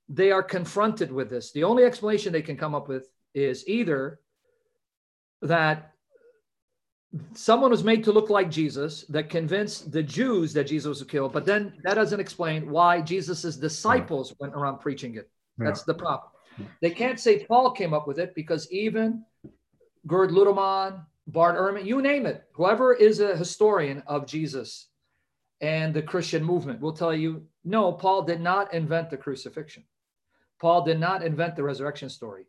they are confronted with this, the only explanation they can come up with is either that someone was made to look like Jesus that convinced the Jews that Jesus was killed, but then that doesn't explain why Jesus's disciples went around preaching it. That's yeah. the problem. They can't say Paul came up with it because even Gerd Ludemann, Bart Ehrman, you name it, whoever is a historian of Jesus and the Christian movement will tell you no, Paul did not invent the crucifixion. Paul did not invent the resurrection story.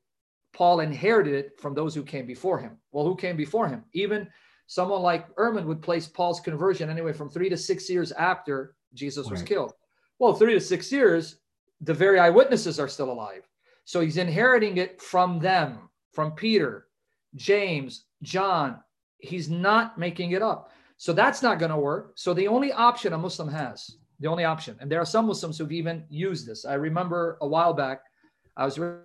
Paul inherited it from those who came before him. Well, who came before him? Even someone like Ehrman would place Paul's conversion anyway from three to six years after Jesus was killed. Well, three to six years, the very eyewitnesses are still alive. So he's inheriting it from them, from Peter, James, John. He's not making it up. So that's not going to work. So the only option a Muslim has, the only option, and there are some Muslims who've even used this. I remember a while back, I was reading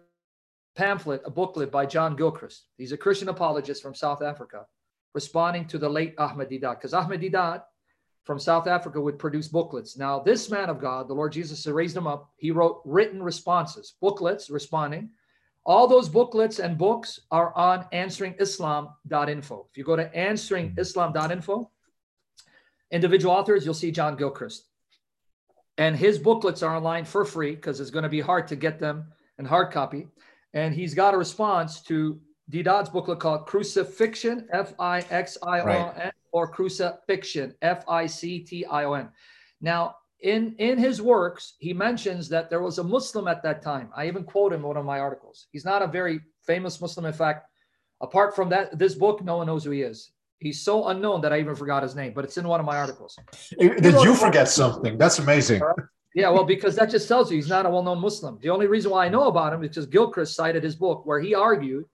a pamphlet, a booklet by John Gilchrist. He's a Christian apologist from South Africa, responding to the late Ahmed Deedat, because Ahmed Deedat from South Africa would produce booklets. Now, this man of God, the Lord Jesus raised him up. He wrote written responses, booklets responding all those booklets and books are on answeringislam.info. If you go to answeringislam.info, individual authors, you'll see John Gilchrist. And his booklets are online for free because it's going to be hard to get them in hard copy. And he's got a response to Deedat's booklet called Crucifixion, F I X I O N, right. or Crucifixion, F I C T I O N. Now, in in his works he mentions that there was a muslim at that time. I even quote him in one of my articles. He's not a very famous muslim. In fact apart from that this book no one knows who he is. He's so unknown that i even forgot his name but it's in one of my articles. Did you forget something? That's amazing. Yeah well because that just tells you he's not a well-known muslim. The only reason why i know about him is because gilchrist cited his book where he argued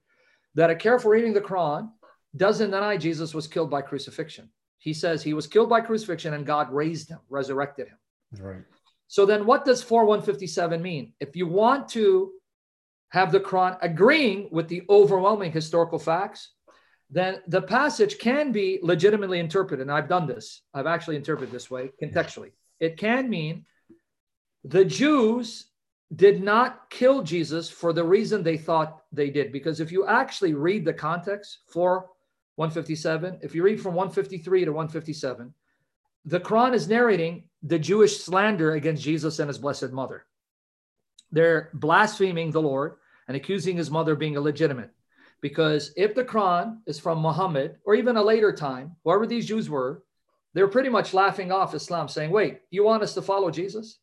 that a careful reading of the quran doesn't deny jesus was killed by crucifixion he says he was killed by crucifixion and god raised him resurrected him Right. So then what does 4157 mean? If you want to have the Quran agreeing with the overwhelming historical facts, then the passage can be legitimately interpreted. And I've done this. I've actually interpreted this way contextually. It can mean the Jews did not kill Jesus for the reason they thought they did. Because if you actually read the context for 157, if you read from 153 to 157, the Quran is narrating the Jewish slander against Jesus and his blessed mother. They're blaspheming the Lord and accusing his mother being illegitimate. Because if the Quran is from Muhammad or even a later time, whoever these Jews were, they're pretty much laughing off Islam, saying, Wait, you want us to follow Jesus?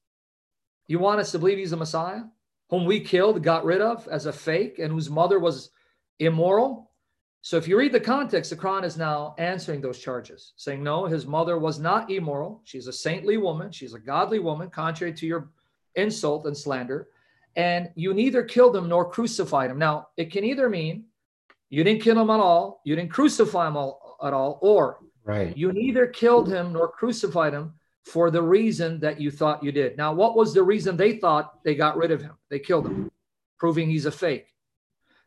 You want us to believe he's a Messiah whom we killed, got rid of as a fake, and whose mother was immoral? So if you read the context, the Quran is now answering those charges, saying, no, his mother was not immoral. She's a saintly woman. She's a godly woman, contrary to your insult and slander. And you neither killed him nor crucified him. Now, it can either mean you didn't kill him at all, you didn't crucify him all, at all, or Right. you neither killed him nor crucified him for the reason that you thought you did. Now, what was the reason they thought they got rid of him? They killed him, proving he's a fake.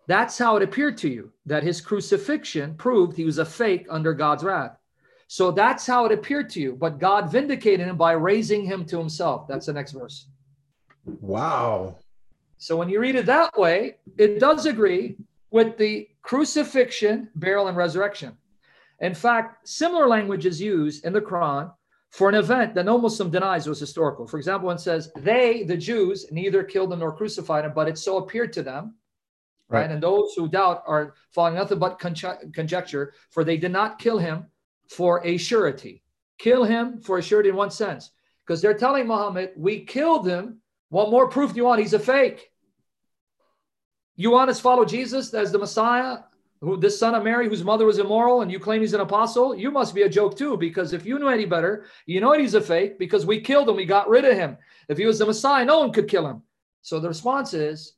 That's how it appeared to you that his crucifixion proved he was a fake under God's wrath. So that's how it appeared to you. But God vindicated him by raising him to himself. That's the next verse. Wow. So when you read it that way, it does agree with the crucifixion, burial, and resurrection. In fact, similar language is used in the Quran for an event that no Muslim denies was historical. For example, it says, They, the Jews, neither killed him nor crucified him, but it so appeared to them. Right. Right. And those who doubt are following nothing but conje- conjecture, for they did not kill him for a surety. Kill him for a surety in one sense. Because they're telling Muhammad, We killed him. What more proof do you want? He's a fake. You want us to follow Jesus as the Messiah, who this son of Mary, whose mother was immoral, and you claim he's an apostle? You must be a joke too, because if you knew any better, you know he's a fake because we killed him, we got rid of him. If he was the Messiah, no one could kill him. So the response is,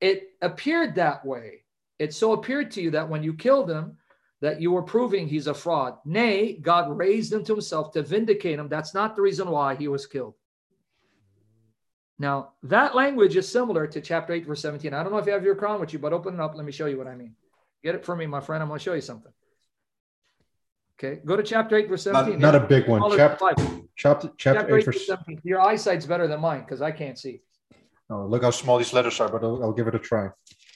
it appeared that way. It so appeared to you that when you killed him, that you were proving he's a fraud. Nay, God raised him to himself to vindicate him. That's not the reason why he was killed. Now, that language is similar to chapter 8, verse 17. I don't know if you have your Quran with you, but open it up. Let me show you what I mean. Get it for me, my friend. I'm going to show you something. Okay, go to chapter 8, verse 17. Not, not a big one. Chapter, chapter, chapter, Chapter 8, 8, verse verse. 17. Your eyesight's better than mine because I can't see. Oh, look how small these letters are, but I'll, I'll give it a try.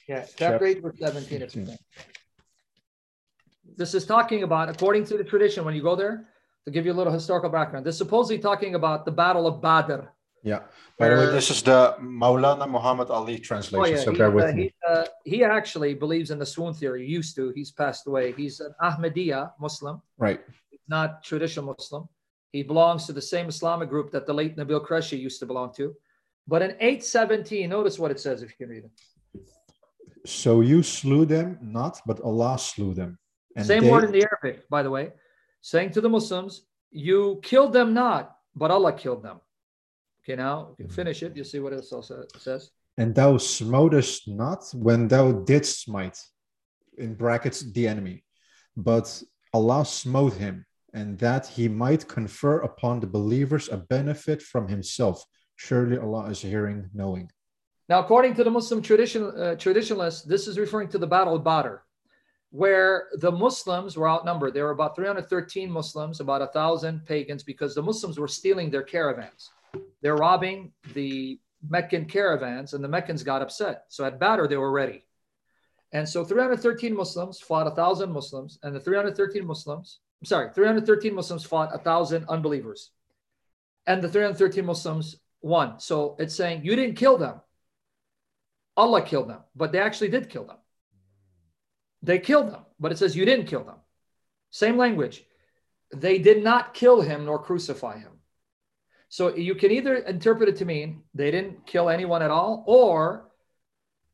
Yeah, Chap- chapter 8, verse 17. It's 17. this is talking about, according to the tradition, when you go there, to give you a little historical background, this is supposedly talking about the Battle of Badr. Yeah. By the way, this is the Maulana Muhammad Ali translation. Oh, yeah. so bear uh, with me. he, uh, he actually believes in the swoon theory. He used to. He's passed away. He's an Ahmadiyya Muslim, Right. not traditional Muslim. He belongs to the same Islamic group that the late Nabeel Qureshi used to belong to. But in 817, notice what it says if you can read it. So you slew them not, but Allah slew them. And Same they- word in the Arabic, by the way, saying to the Muslims, You killed them not, but Allah killed them. Okay, now you can finish it. You'll see what else also it says. And thou smotest not when thou didst smite, in brackets, the enemy. But Allah smote him, and that he might confer upon the believers a benefit from himself. Surely Allah is hearing, knowing. Now, according to the Muslim tradition, uh, traditionalists, this is referring to the Battle of Badr, where the Muslims were outnumbered. There were about 313 Muslims, about a thousand pagans, because the Muslims were stealing their caravans. They're robbing the Meccan caravans, and the Meccans got upset. So at Badr, they were ready. And so 313 Muslims fought a thousand Muslims, and the 313 Muslims, I'm sorry, 313 Muslims fought a thousand unbelievers. And the 313 Muslims won. So it's saying you didn't kill them. Allah killed them, but they actually did kill them. They killed them, but it says you didn't kill them. Same language. They did not kill him nor crucify him. So you can either interpret it to mean they didn't kill anyone at all, or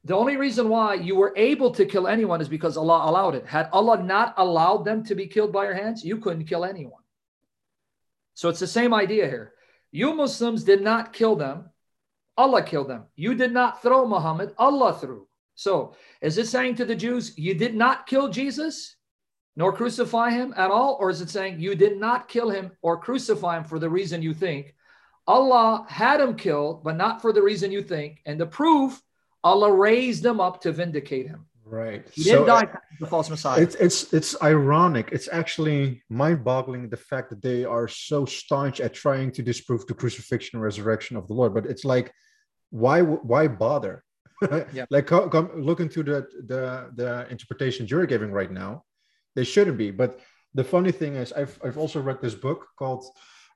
the only reason why you were able to kill anyone is because Allah allowed it. Had Allah not allowed them to be killed by your hands, you couldn't kill anyone. So it's the same idea here. You Muslims did not kill them, Allah killed them. You did not throw Muhammad, Allah threw. So is it saying to the Jews, you did not kill Jesus nor crucify him at all? Or is it saying you did not kill him or crucify him for the reason you think? Allah had him killed, but not for the reason you think. And the proof, Allah raised him up to vindicate him. Right. He didn't So, die the false Messiah. It's it's it's ironic. It's actually mind-boggling the fact that they are so staunch at trying to disprove the crucifixion and resurrection of the Lord. But it's like, why why bother? Yeah. Like co- come look into the the the interpretations you're giving right now. They shouldn't be. But the funny thing is, I've I've also read this book called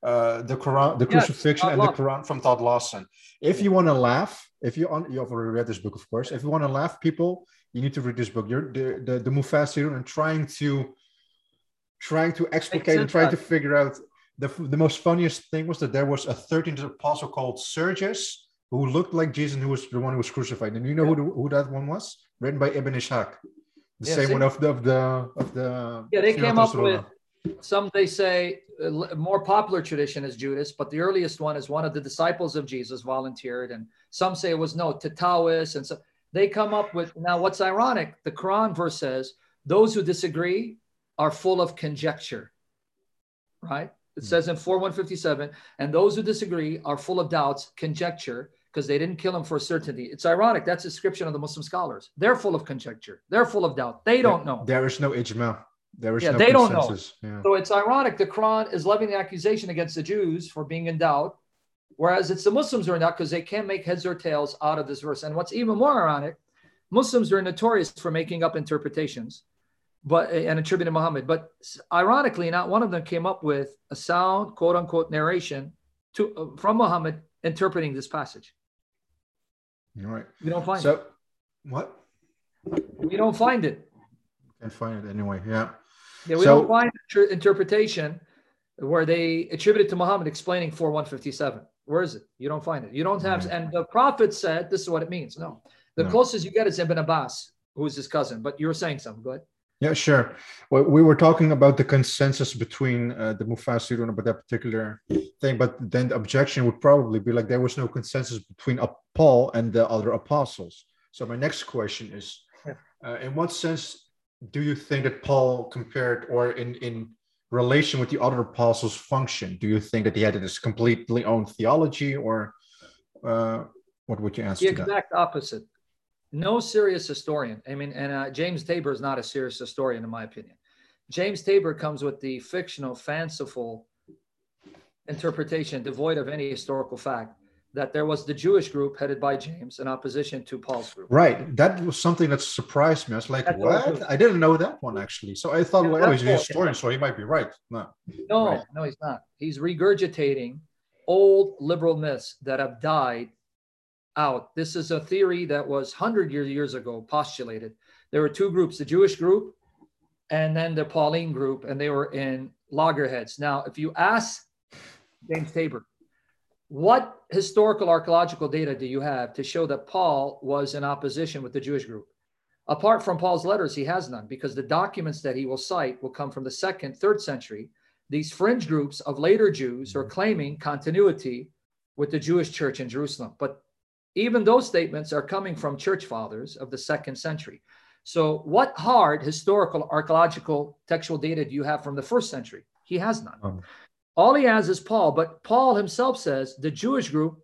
uh, the Quran, the crucifixion Todd and the Quran from Todd Lawson. If you want to laugh, if you on, you've already read this book, of course. If you want to laugh, people, you need to read this book. You're the the, the Mufassirun and trying to trying to explicate and trying to figure out. The, the most funniest thing was that there was a 13th apostle called Sergius who looked like Jesus and who was the one who was crucified. And you know who, the, who that one was? Written by Ibn Ishaq. The Yeah, same see? one of the of the of the Yeah, they came up with some they say more popular tradition is Judas, but the earliest one is one of the disciples of Jesus volunteered, and some say it was no Tatawis, and so they come up with now. What's ironic? The Quran verse says those who disagree are full of conjecture. Right? It hmm. says in 4157, and those who disagree are full of doubts, conjecture, because they didn't kill him for certainty. It's ironic. That's a description of the Muslim scholars. They're full of conjecture. They're full of doubt. They don't know. There is no ijma. There is yeah, no they consensus. don't know. Yeah. So it's ironic. The Quran is levying the accusation against the Jews for being in doubt, whereas it's the Muslims who are in doubt because they can't make heads or tails out of this verse. And what's even more ironic, Muslims are notorious for making up interpretations, but and attributing Muhammad. But ironically, not one of them came up with a sound quote unquote narration to uh, from Muhammad interpreting this passage. All right. We don't find So, what? We don't find it. Can't find it anyway. Yeah. Yeah, we So- don't find interpretation where they attribute it to Muhammad explaining 4157. Where is it? You don't find it. You don't have, Right. and the prophet said this is what it means. No, the No. closest you get is Ibn Abbas, who's his cousin. But you were saying something. Go ahead. Yeah, sure. Well, we were talking about the consensus between uh, the Mufassirun about that particular thing, but then the objection would probably be like there was no consensus between Paul and the other apostles. So my next question is, uh, in what sense do you think that Paul compared, or in in relation with the other apostles, function? Do you think that he had this completely own theology, or uh, what would you answer The to that? exact opposite. No serious historian. I mean, and uh, James Tabor is not a serious historian, in my opinion. James Tabor comes with the fictional, fanciful interpretation, devoid of any historical fact, that there was the Jewish group headed by James in opposition to Paul's group. Right. That was something that surprised me. I was like, That's what I didn't know that one actually. So I thought, Yeah, well, oh, he's a historian, so he might be right. No. No, Right. no, he's not. He's regurgitating old liberal myths that have died out. This is a theory that was 100 years, years ago postulated. There were two groups the Jewish group and then the Pauline group, and they were in loggerheads. Now, if you ask James Tabor, what historical archaeological data do you have to show that Paul was in opposition with the Jewish group? Apart from Paul's letters, he has none because the documents that he will cite will come from the second, third century. These fringe groups of later Jews are claiming continuity with the Jewish church in Jerusalem. But even those statements are coming from church fathers of the second century. So, what hard historical, archaeological, textual data do you have from the first century? He has none. Um. All he has is Paul, but Paul himself says the Jewish group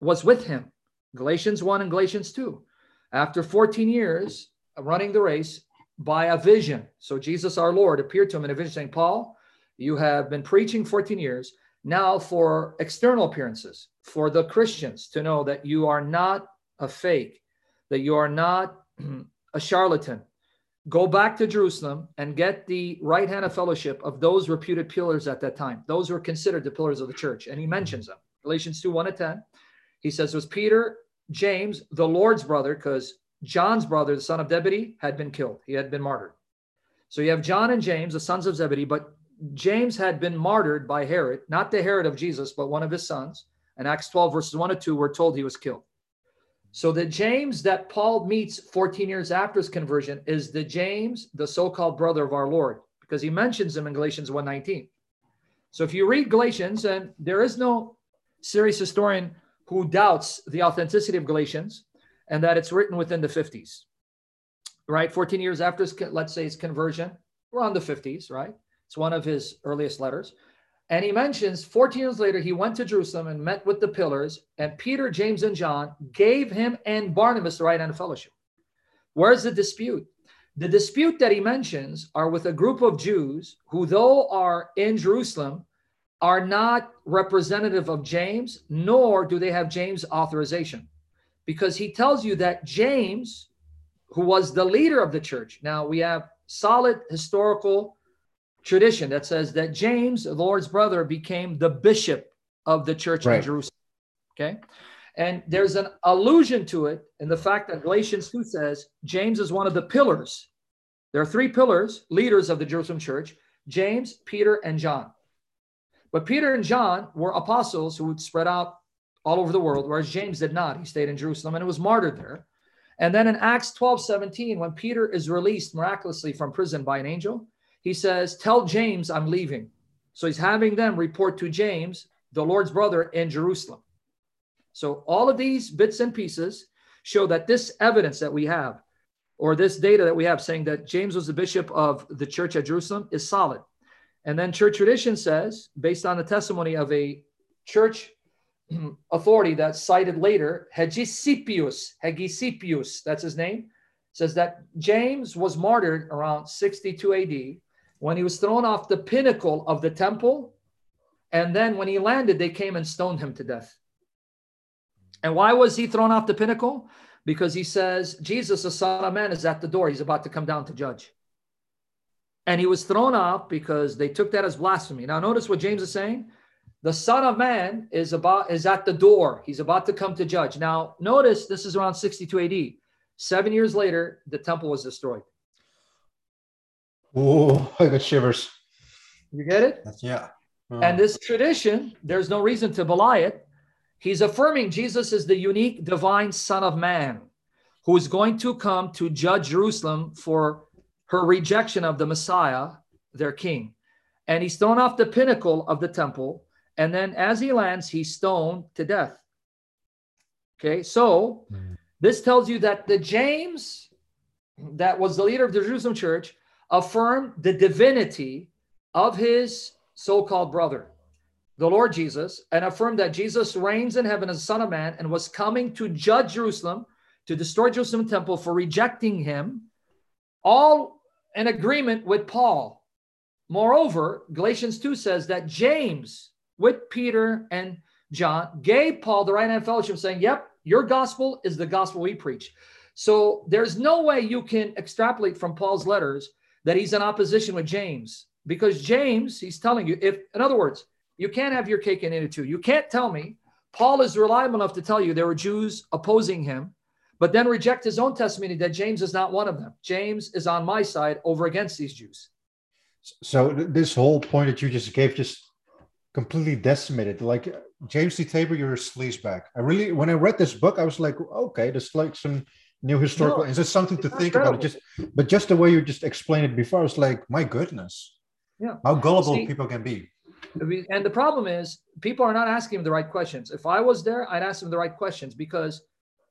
was with him. Galatians 1 and Galatians 2. After 14 years running the race by a vision. So Jesus our Lord appeared to him in a vision saying, Paul, you have been preaching 14 years. Now for external appearances, for the Christians to know that you are not a fake, that you are not a charlatan. Go back to Jerusalem and get the right hand of fellowship of those reputed pillars at that time. Those were considered the pillars of the church. And he mentions them. Galatians 2 1 to 10. He says it was Peter, James, the Lord's brother, because John's brother, the son of Zebedee, had been killed. He had been martyred. So you have John and James, the sons of Zebedee, but James had been martyred by Herod, not the Herod of Jesus, but one of his sons. And Acts 12, verses 1 to 2, we're told he was killed. So the James that Paul meets 14 years after his conversion is the James, the so-called brother of our Lord, because he mentions him in Galatians 1:19. So if you read Galatians, and there is no serious historian who doubts the authenticity of Galatians and that it's written within the 50s, right? 14 years after his, let's say his conversion, around the 50s, right? It's one of his earliest letters. And he mentions 14 years later, he went to Jerusalem and met with the pillars, and Peter, James, and John gave him and Barnabas the right hand of fellowship. Where's the dispute? The dispute that he mentions are with a group of Jews who, though are in Jerusalem, are not representative of James, nor do they have James' authorization. Because he tells you that James, who was the leader of the church, now we have solid historical tradition that says that James, the Lord's brother, became the bishop of the church Right. in Jerusalem. Okay. And there's an allusion to it in the fact that Galatians 2 says James is one of the pillars. There are three pillars, leaders of the Jerusalem church James, Peter, and John. But Peter and John were apostles who would spread out all over the world, whereas James did not. He stayed in Jerusalem and it was martyred there. And then in Acts 12 17, when Peter is released miraculously from prison by an angel, he says, Tell James I'm leaving. So he's having them report to James, the Lord's brother, in Jerusalem. So all of these bits and pieces show that this evidence that we have or this data that we have saying that James was the bishop of the church at Jerusalem is solid. And then church tradition says, based on the testimony of a church authority that's cited later, Hegesippus, Hegesippus, that's his name, says that James was martyred around 62 AD when he was thrown off the pinnacle of the temple. And then when he landed, they came and stoned him to death. And why was he thrown off the pinnacle? Because he says, Jesus, the Son of Man, is at the door. He's about to come down to judge. And he was thrown off because they took that as blasphemy. Now, notice what James is saying. The Son of Man is about is at the door. He's about to come to judge. Now, notice this is around 62 AD. Seven years later, the temple was destroyed. Oh, I got shivers. You get it? Yeah. Oh. And this tradition, there's no reason to belie it. He's affirming Jesus is the unique divine Son of Man who is going to come to judge Jerusalem for her rejection of the Messiah, their king. And he's thrown off the pinnacle of the temple. And then as he lands, he's stoned to death. Okay, so mm. this tells you that the James that was the leader of the Jerusalem church affirmed the divinity of his so called brother, the Lord Jesus, and affirmed that Jesus reigns in heaven as Son of Man and was coming to judge Jerusalem, to destroy Jerusalem temple for rejecting him, all in agreement with Paul. Moreover, Galatians 2 says that James, with Peter and John, gave Paul the right hand fellowship, saying, Yep, your gospel is the gospel we preach. So there's no way you can extrapolate from Paul's letters that he's in opposition with James because James, he's telling you, if, in other words, you can't have your cake and eat it too. You can't tell me Paul is reliable enough to tell you there were Jews opposing him, but then reject his own testimony that James is not one of them. James is on my side over against these Jews. So this whole point that you just gave just completely decimated. Like James T. Tabor, you're a sleazebag. I really, when I read this book, I was like, okay, there's like some new historical no, is it something to think about? Just but just the way you just explained it before i was like my goodness. Yeah. How gullible See, people can be. And the problem is people are not asking him the right questions. If i was there i'd ask them the right questions because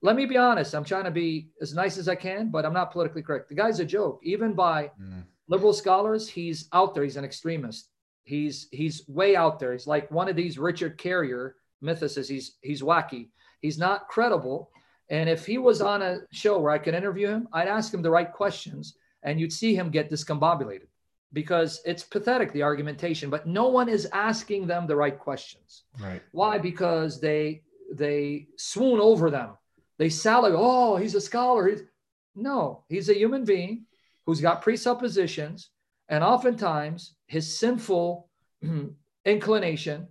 let me be honest i'm trying to be as nice as i can but i'm not politically correct. The guy's a joke. Even by mm. liberal scholars he's out there. He's an extremist. He's he's way out there. He's like one of these richard carrier mythicists. He's he's wacky. He's not credible and if he was on a show where I could interview him, I'd ask him the right questions and you'd see him get discombobulated because it's pathetic, the argumentation, but no one is asking them the right questions. Right. Why? Because they they swoon over them. They salivate, oh, he's a scholar. He's... No, he's a human being who's got presuppositions, and oftentimes his sinful inclination,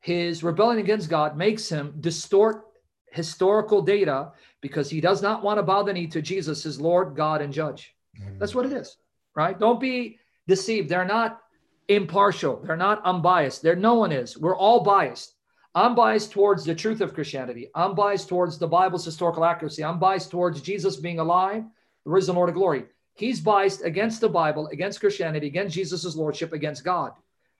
his rebellion against God makes him distort historical data because he does not want to bow the knee to Jesus, his Lord, God, and Judge. Amen. That's what it is, right? Don't be deceived. They're not impartial. They're not unbiased. There, no one is. We're all biased. I'm biased towards the truth of Christianity. I'm biased towards the Bible's historical accuracy. I'm biased towards Jesus being alive, the risen Lord of glory. He's biased against the Bible, against Christianity, against Jesus' lordship, against God.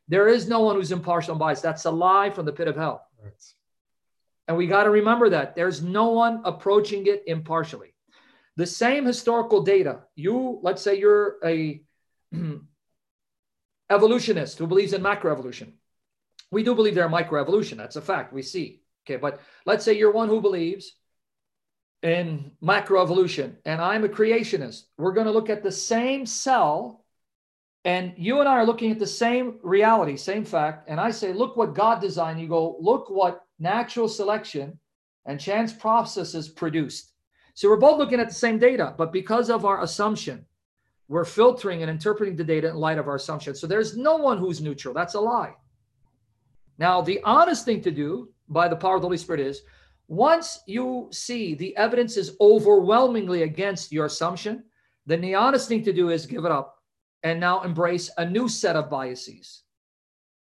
There is no one who's impartial and biased. That's a lie from the pit of hell. Right. And we got to remember that there's no one approaching it impartially. The same historical data, you, let's say you're a evolutionist who believes in macroevolution. We do believe there are microevolution. That's a fact. We see. Okay. But let's say you're one who believes in macroevolution and I'm a creationist. We're going to look at the same cell and you and I are looking at the same reality, same fact. And I say, look what God designed. You go, look what natural selection and chance processes produced. So we're both looking at the same data, but because of our assumption, we're filtering and interpreting the data in light of our assumption. So there's no one who's neutral. That's a lie. Now, the honest thing to do by the power of the Holy Spirit is once you see the evidence is overwhelmingly against your assumption, then the honest thing to do is give it up and now embrace a new set of biases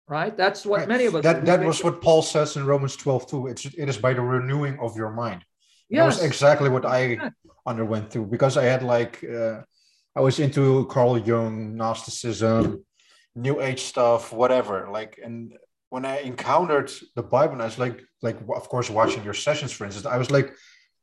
right? That's what right. many of us. That that was what Paul says in Romans twelve too. It's it is by the renewing of your mind. Yes. That was exactly what I yeah. underwent through because I had like uh, I was into Carl Jung, Gnosticism, New Age stuff, whatever. Like and when I encountered the Bible, and I was like, like of course watching your sessions, for instance, I was like,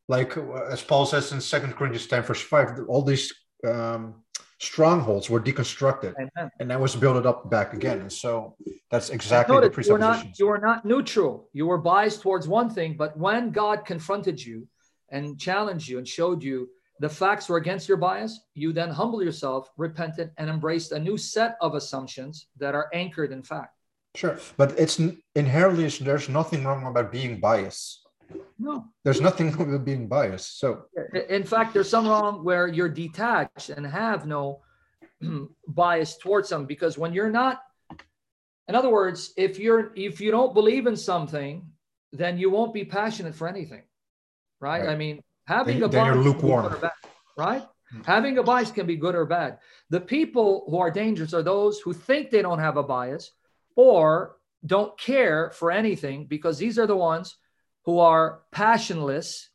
like as Paul says in Second Corinthians 10, verse 5, all these um, strongholds were deconstructed Amen. and that was built up back again. And so that's exactly the presupposition. you're not, you were not neutral. You were biased towards one thing, but when God confronted you and challenged you and showed you the facts were against your bias, you then humble yourself, repented, and embraced a new set of assumptions that are anchored in fact. Sure, but it's inherently there's nothing wrong about being biased. No, there's nothing wrong with being biased. So, in fact, there's some wrong where you're detached and have no bias towards them because when you're not, in other words, if you're if you don't believe in something, then you won't be passionate for anything, right? right. I mean, having then, a bias you're lukewarm, bad, right? Hmm. Having a bias can be good or bad. The people who are dangerous are those who think they don't have a bias or don't care for anything because these are the ones who are passionless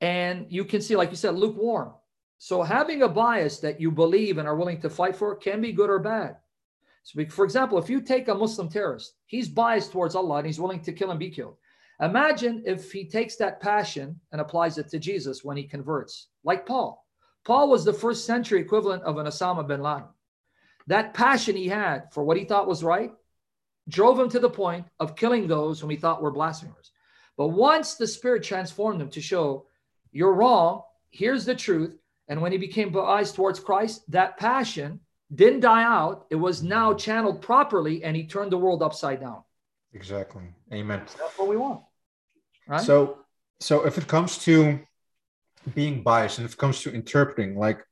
and you can see like you said lukewarm. So having a bias that you believe and are willing to fight for can be good or bad. So for example if you take a muslim terrorist he's biased towards allah and he's willing to kill and be killed. Imagine if he takes that passion and applies it to jesus when he converts like paul. Paul was the first century equivalent of an osama bin laden. That passion he had for what he thought was right drove him to the point of killing those whom he thought were blasphemers. But once the Spirit transformed him to show you're wrong, here's the truth. And when he became eyes towards Christ, that passion didn't die out. It was now channeled properly and he turned the world upside down. Exactly. Amen. That's what we want. Right. So, so if it comes to being biased and if it comes to interpreting, like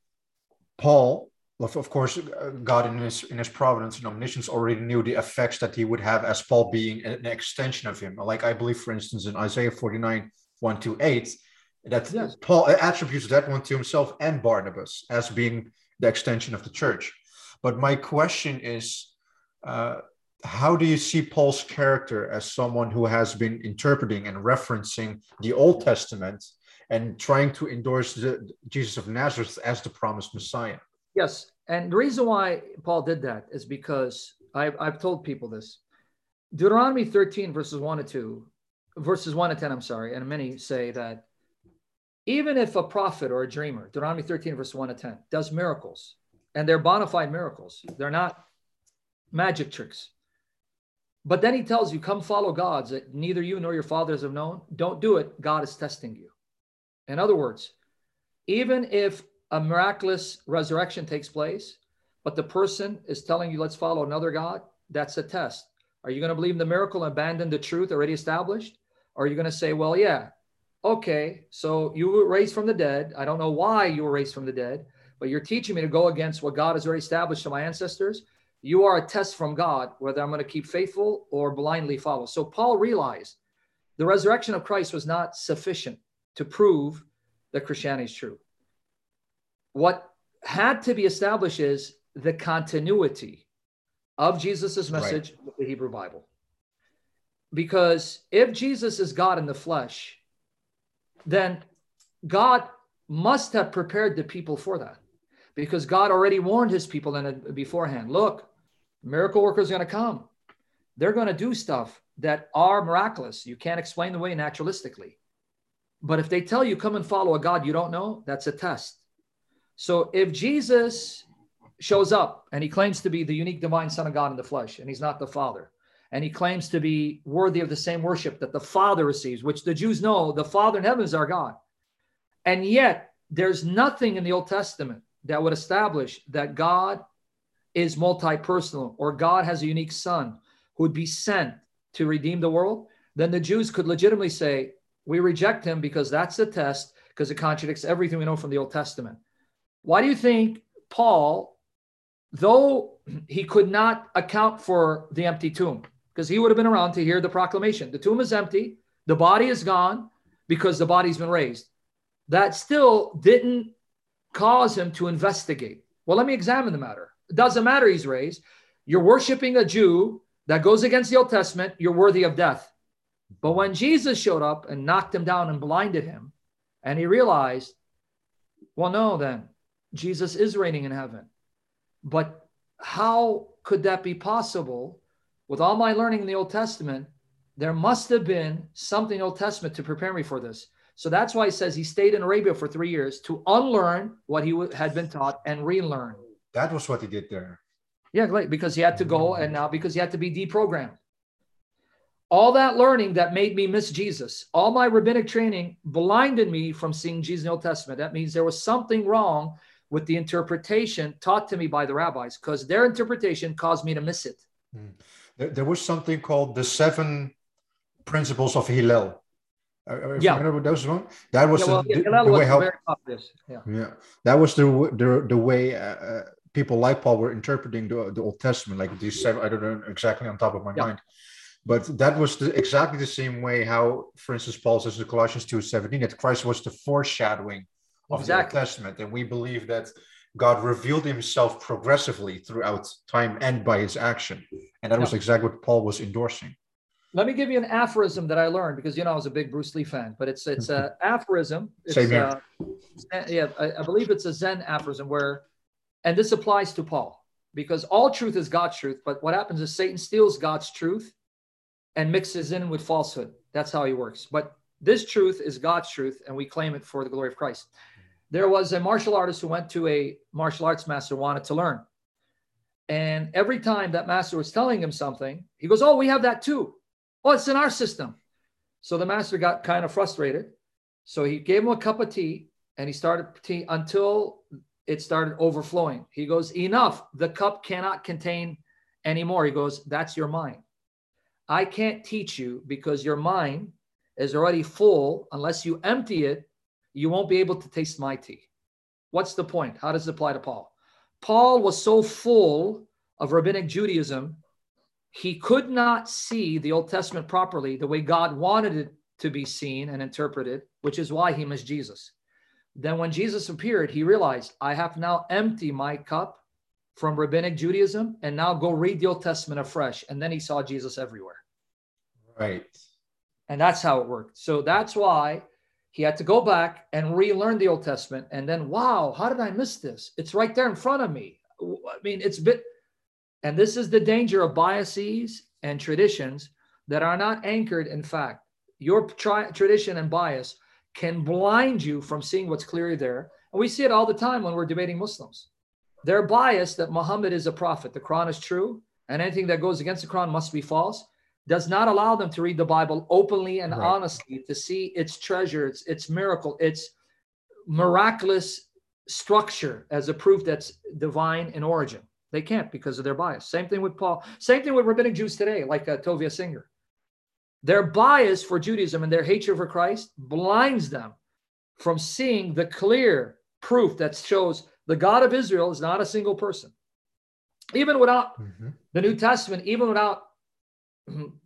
Paul of course, uh, God in his in his providence and omniscience already knew the effects that he would have as Paul being an extension of him. Like I believe, for instance, in Isaiah 49, 1 to 8, that yes. Paul attributes that one to himself and Barnabas as being the extension of the church. But my question is, uh, how do you see Paul's character as someone who has been interpreting and referencing the Old Testament and trying to endorse the, Jesus of Nazareth as the promised Messiah? Yes. And the reason why Paul did that is because I've, I've told people this. Deuteronomy 13, verses 1 to 2, verses 1 to 10, I'm sorry, and many say that even if a prophet or a dreamer, Deuteronomy 13, verse 1 to 10, does miracles, and they're bona fide miracles, they're not magic tricks. But then he tells you, come follow gods that neither you nor your fathers have known. Don't do it. God is testing you. In other words, even if a miraculous resurrection takes place, but the person is telling you, let's follow another God, that's a test. Are you going to believe in the miracle and abandon the truth already established? Or are you going to say, well, yeah, okay, so you were raised from the dead. I don't know why you were raised from the dead, but you're teaching me to go against what God has already established to my ancestors. You are a test from God, whether I'm going to keep faithful or blindly follow. So Paul realized the resurrection of Christ was not sufficient to prove that Christianity is true what had to be established is the continuity of Jesus' message right. with the Hebrew Bible. Because if Jesus is God in the flesh, then God must have prepared the people for that. Because God already warned his people in beforehand. Look, miracle workers are going to come. They're going to do stuff that are miraculous. You can't explain the way naturalistically. But if they tell you, come and follow a God you don't know, that's a test. So if Jesus shows up and he claims to be the unique divine Son of God in the flesh, and he's not the Father, and he claims to be worthy of the same worship that the Father receives, which the Jews know the Father in heaven is our God. And yet, there's nothing in the Old Testament that would establish that God is multi personal or God has a unique Son who would be sent to redeem the world. Then the Jews could legitimately say, We reject him because that's the test, because it contradicts everything we know from the Old Testament. Why do you think Paul, though he could not account for the empty tomb, because he would have been around to hear the proclamation the tomb is empty, the body is gone because the body's been raised. That still didn't cause him to investigate. Well, let me examine the matter. It doesn't matter he's raised. You're worshiping a Jew that goes against the Old Testament, you're worthy of death. But when Jesus showed up and knocked him down and blinded him, and he realized, well, no, then Jesus is reigning in heaven. But how could that be possible? With all my learning in the Old Testament, there must have been something Old Testament to prepare me for this. So that's why he says he stayed in Arabia for three years to unlearn what he had been taught and relearn. That was what he did there. Yeah, great. Because he had to go, mm-hmm. and now because he had to be deprogrammed. All that learning that made me miss Jesus, all my rabbinic training blinded me from seeing Jesus in the Old Testament. That means there was something wrong with the interpretation taught to me by the rabbis because their interpretation caused me to miss it. Mm. There, there, was something called the seven principles of Hillel. Uh, yeah, remember those one? That was, yeah, well, the, the, the way how. Yeah. yeah, that was the the, the way uh, uh, people like Paul were interpreting the, the Old Testament, like these seven. I don't know exactly on top of my yeah. mind, but that was the, exactly the same way how, for instance, Paul says in Colossians two seventeen that Christ was the foreshadowing of exactly. the Old Testament, and we believe that God revealed Himself progressively throughout time and by His action, and that yeah. was exactly what Paul was endorsing. Let me give you an aphorism that I learned because you know I was a big Bruce Lee fan, but it's it's an aphorism. It's, Same here. Uh, yeah, I, I believe it's a Zen aphorism where, and this applies to Paul because all truth is God's truth, but what happens is Satan steals God's truth and mixes in with falsehood. That's how he works. But this truth is God's truth, and we claim it for the glory of Christ there was a martial artist who went to a martial arts master wanted to learn. And every time that master was telling him something he goes oh we have that too. Oh it's in our system. So the master got kind of frustrated. So he gave him a cup of tea and he started tea until it started overflowing. He goes enough. The cup cannot contain anymore. He goes that's your mind. I can't teach you because your mind is already full unless you empty it you won't be able to taste my tea. What's the point? How does it apply to Paul? Paul was so full of rabbinic Judaism, he could not see the Old Testament properly the way God wanted it to be seen and interpreted, which is why he missed Jesus. Then, when Jesus appeared, he realized, I have now emptied my cup from rabbinic Judaism and now go read the Old Testament afresh. And then he saw Jesus everywhere. Right. And that's how it worked. So that's why he had to go back and relearn the Old Testament. And then, wow, how did I miss this? It's right there in front of me. I mean, it's bit, and this is the danger of biases and traditions that are not anchored in fact. Your tri- tradition and bias can blind you from seeing what's clearly there. And we see it all the time when we're debating Muslims. They're biased that Muhammad is a prophet. The Quran is true, and anything that goes against the Quran must be false does not allow them to read the Bible openly and right. honestly to see its treasure, its, its miracle, its miraculous structure as a proof that's divine in origin. They can't because of their bias. Same thing with Paul. Same thing with rabbinic Jews today, like uh, Tovia Singer. Their bias for Judaism and their hatred for Christ blinds them from seeing the clear proof that shows the God of Israel is not a single person. Even without mm-hmm. the New Testament, even without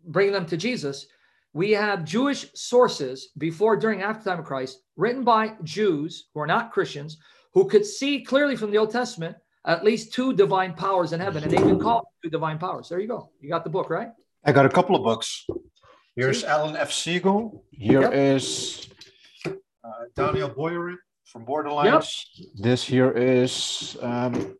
bring them to Jesus, we have Jewish sources before, during, after time of Christ, written by Jews who are not Christians, who could see clearly from the Old Testament at least two divine powers in heaven, and they even call two divine powers. There you go. You got the book, right? I got a couple of books. Here's see? Alan F. Segal. Here yep. is uh, Daniel Boyarin from Border Lines. Yep. This here is um,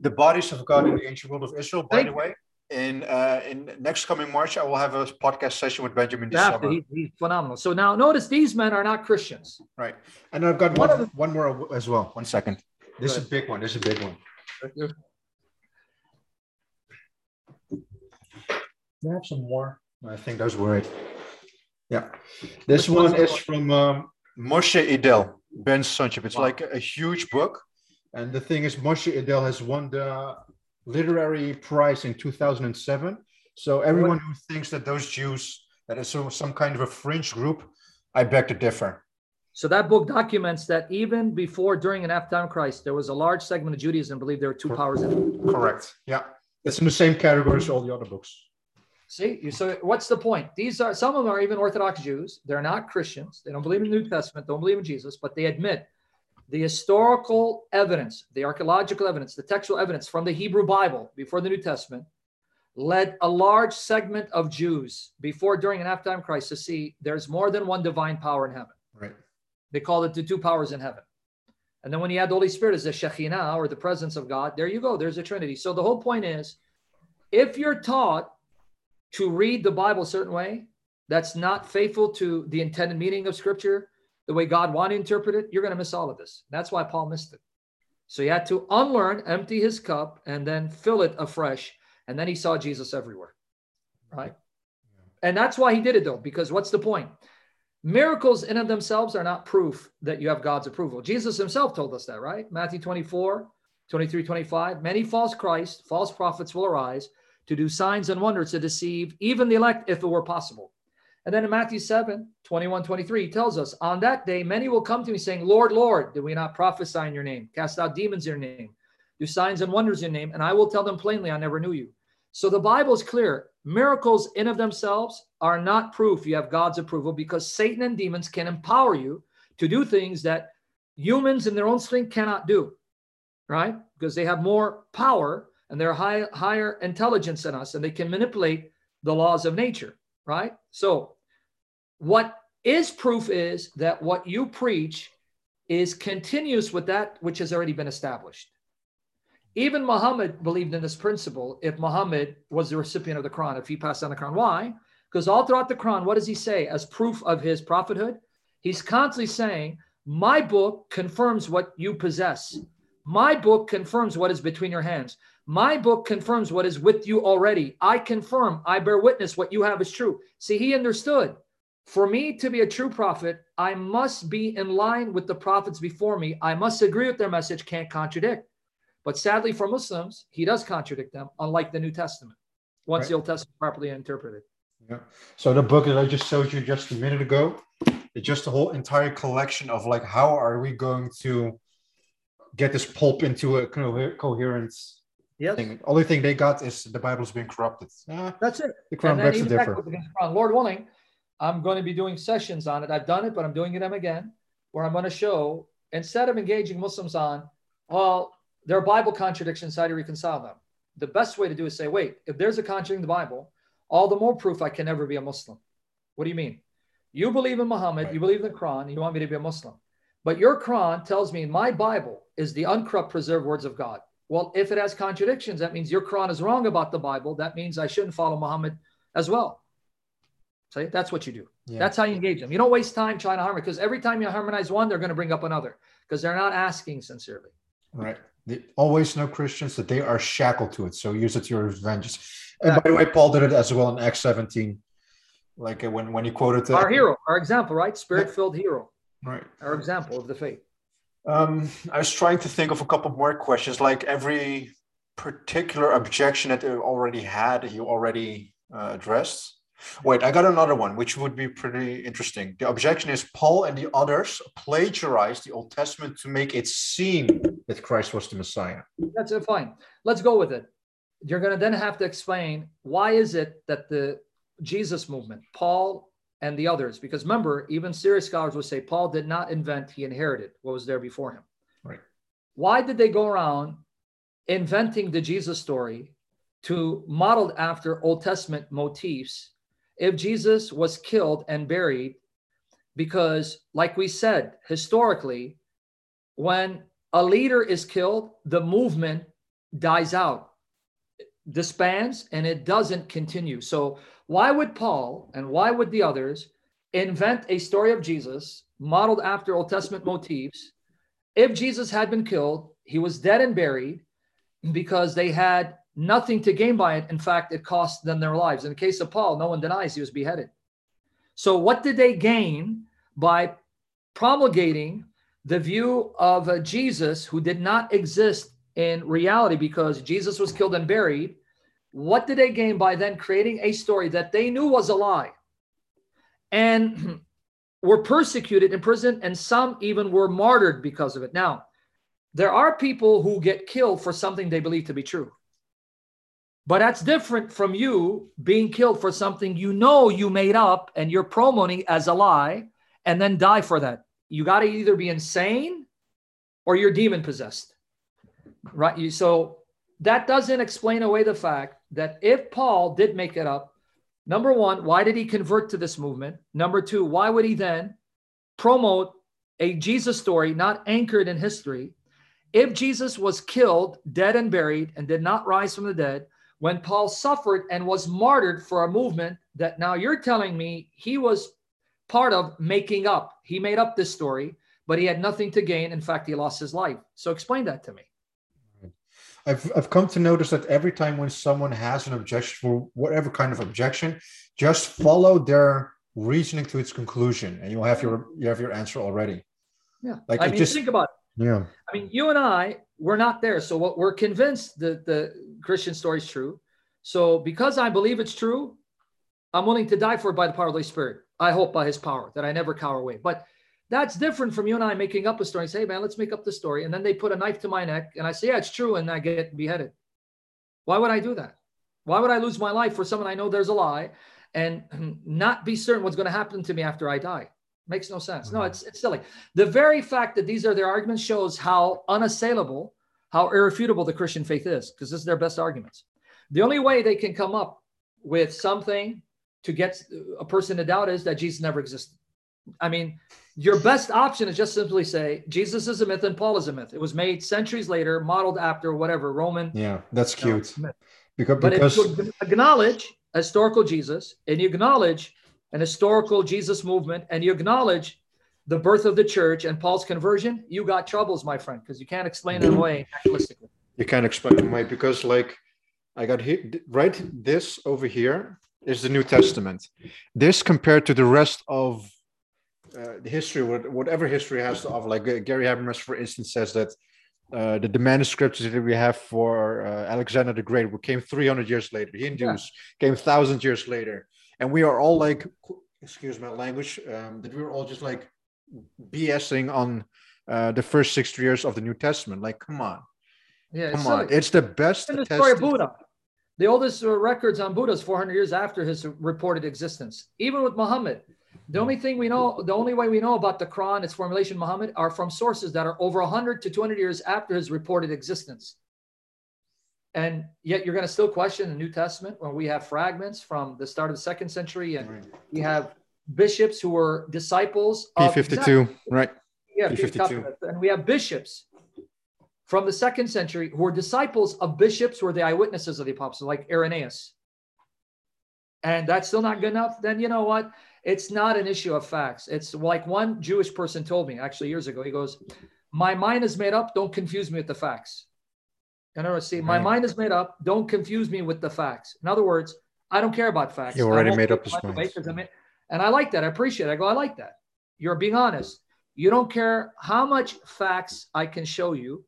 The Bodies of God in the Ancient World of Israel, by Thank the way in uh, in next coming March, I will have a podcast session with Benjamin Exactly, He, he's phenomenal. So now notice these men are not Christians. Right, and I've got one one more as well. One second. This is a big one. This is a big one. I have some more? I think those were it. Yeah, this one is from um, Moshe Idel, Ben's sonship. It's wow. like a, a huge book, and the thing is, Moshe Idel has won the literary prize in 2007. So everyone who thinks that those Jews that is some, some kind of a fringe group, I beg to differ. So that book documents that even before, during, and after time Christ, there was a large segment of Judaism believed there were two powers in it. Correct. Yeah, it's in the same category as all the other books. See, you so what's the point? These are some of them are even Orthodox Jews. They're not Christians. They don't believe in the New Testament. Don't believe in Jesus, but they admit the historical evidence, the archaeological evidence, the textual evidence from the Hebrew Bible before the New Testament led a large segment of Jews before, during, and after time Christ to see there's more than one divine power in heaven. Right. They call it the two powers in heaven. And then when you add the Holy Spirit as the Shekhinah or the presence of God, there you go. There's a Trinity. So the whole point is if you're taught to read the Bible a certain way, that's not faithful to the intended meaning of Scripture, the way God wanted to interpret it, you're going to miss all of this. That's why Paul missed it. So he had to unlearn, empty his cup, and then fill it afresh. And then he saw Jesus everywhere. Right? And that's why he did it, though, because what's the point? Miracles in and of themselves are not proof that you have God's approval. Jesus himself told us that, right? Matthew 24, 23, 25. Many false Christ, false prophets will arise to do signs and wonders to deceive even the elect if it were possible. And then in Matthew 7, 21, 23, he tells us, On that day, many will come to me saying, Lord, Lord, did we not prophesy in your name, cast out demons in your name, do signs and wonders in your name? And I will tell them plainly, I never knew you. So the Bible is clear. Miracles in of themselves are not proof you have God's approval because Satan and demons can empower you to do things that humans in their own strength cannot do, right? Because they have more power and they're high, higher intelligence than us and they can manipulate the laws of nature, right? So, what is proof is that what you preach is continuous with that which has already been established. Even Muhammad believed in this principle if Muhammad was the recipient of the Quran, if he passed on the Quran. Why? Because all throughout the Quran, what does he say as proof of his prophethood? He's constantly saying, My book confirms what you possess. My book confirms what is between your hands. My book confirms what is with you already. I confirm, I bear witness what you have is true. See, he understood. For me to be a true prophet, I must be in line with the prophets before me. I must agree with their message, can't contradict. But sadly for Muslims, he does contradict them, unlike the New Testament, once right. the Old Testament properly interpreted. Yeah. So the book that I just showed you just a minute ago, it's just a whole entire collection of like how are we going to get this pulp into a co- coherent yes. thing. Only thing they got is the Bible's been corrupted. Ah, That's it. The Quran begs to differ. Lord willing, I'm going to be doing sessions on it. I've done it, but I'm doing them again, where I'm going to show instead of engaging Muslims on, well, there are Bible contradictions. How do you reconcile them? The best way to do is say, wait, if there's a contradiction in the Bible, all the more proof I can never be a Muslim. What do you mean? You believe in Muhammad, right. you believe in the Quran, you want me to be a Muslim. But your Quran tells me my Bible is the uncorrupt, preserved words of God. Well, if it has contradictions, that means your Quran is wrong about the Bible. That means I shouldn't follow Muhammad as well. See, that's what you do. Yeah. That's how you engage them. You don't waste time trying to harmonize because every time you harmonize one, they're going to bring up another because they're not asking sincerely. Right. They always know Christians that they are shackled to it. So use it to your advantage. And by the way, Paul did it as well in Acts 17. Like uh, when, when he quoted the, our hero, our example, right? Spirit filled hero. Right. Our example of the faith. Um, I was trying to think of a couple more questions, like every particular objection that you already had, you already uh, addressed. Wait, I got another one, which would be pretty interesting. The objection is Paul and the others plagiarized the Old Testament to make it seem that Christ was the Messiah. That's it, fine. Let's go with it. You're going to then have to explain why is it that the Jesus movement, Paul and the others, because remember, even serious scholars would say Paul did not invent, he inherited what was there before him. Right. Why did they go around inventing the Jesus story to modeled after Old Testament motifs if Jesus was killed and buried, because, like we said, historically, when a leader is killed, the movement dies out, disbands, and it doesn't continue. So, why would Paul and why would the others invent a story of Jesus modeled after Old Testament motifs? If Jesus had been killed, he was dead and buried because they had nothing to gain by it. In fact, it cost them their lives. In the case of Paul, no one denies he was beheaded. So, what did they gain by promulgating the view of a Jesus who did not exist in reality because Jesus was killed and buried? What did they gain by then creating a story that they knew was a lie and were persecuted in prison, and some even were martyred because of it? Now, there are people who get killed for something they believe to be true. But that's different from you being killed for something you know you made up and you're promoting as a lie and then die for that. You got to either be insane or you're demon possessed. Right? You So that doesn't explain away the fact that if Paul did make it up, number one, why did he convert to this movement? Number two, why would he then promote a Jesus story not anchored in history? If Jesus was killed, dead and buried, and did not rise from the dead, when Paul suffered and was martyred for a movement that now you're telling me he was part of making up. He made up this story, but he had nothing to gain. In fact, he lost his life. So explain that to me. I've, I've come to notice that every time when someone has an objection for whatever kind of objection, just follow their reasoning to its conclusion and you'll have your you have your answer already. Yeah. Like I mean, just think about it. Yeah. I mean, you and I, we're not there. So what we're convinced that the Christian story is true. So because I believe it's true, I'm willing to die for it by the power of the Holy Spirit. I hope by his power that I never cower away. But that's different from you and I making up a story and say, hey, man, let's make up the story. And then they put a knife to my neck and I say, yeah, it's true. And I get beheaded. Why would I do that? Why would I lose my life for someone I know there's a lie and not be certain what's going to happen to me after I die? Makes no sense. No, mm-hmm. it's, it's silly. The very fact that these are their arguments shows how unassailable, how irrefutable the Christian faith is, because this is their best arguments. The only way they can come up with something to get a person to doubt is that Jesus never existed. I mean, your best option is just simply say Jesus is a myth and Paul is a myth. It was made centuries later, modeled after whatever Roman. Yeah, that's cute. Know, because, but because... if you acknowledge historical Jesus and you acknowledge an historical Jesus movement and you acknowledge the birth of the church and Paul's conversion, you got troubles, my friend, because you can't explain it away naturalistically. You can't explain it away because, like, I got hit right. This over here is the New Testament. This compared to the rest of uh, the history, whatever history has to offer. Like uh, Gary Habermas, for instance, says that uh, the, the manuscripts that we have for uh, Alexander the Great came 300 years later. Hindus yeah. came thousand years later, and we are all like, excuse my language, um, that we were all just like BSing on uh, the first 60 years of the New Testament. Like, come on, yeah, come on, it's the best. In the story of Buddha, the oldest records on Buddha is 400 years after his reported existence. Even with Muhammad, the only thing we know, the only way we know about the Quran, its formulation, Muhammad, are from sources that are over 100 to 200 years after his reported existence. And yet you're going to still question the New Testament when we have fragments from the start of the second century and right. we have bishops who were disciples P52, exactly, right? Yeah, P52. And we have bishops from the second century who were disciples of bishops who were the eyewitnesses of the apostles, like Irenaeus. And that's still not good enough. Then you know what? it's not an issue of facts. It's like one Jewish person told me actually years ago. He goes, "My mind is made up. Don't confuse me with the facts." In other words, see, my mind is made up. Don't confuse me with the facts. In other words, I don't care about facts. You already made up his mind. And I like that. I appreciate it. I go, I like that. You're being honest. You don't care how much facts I can show you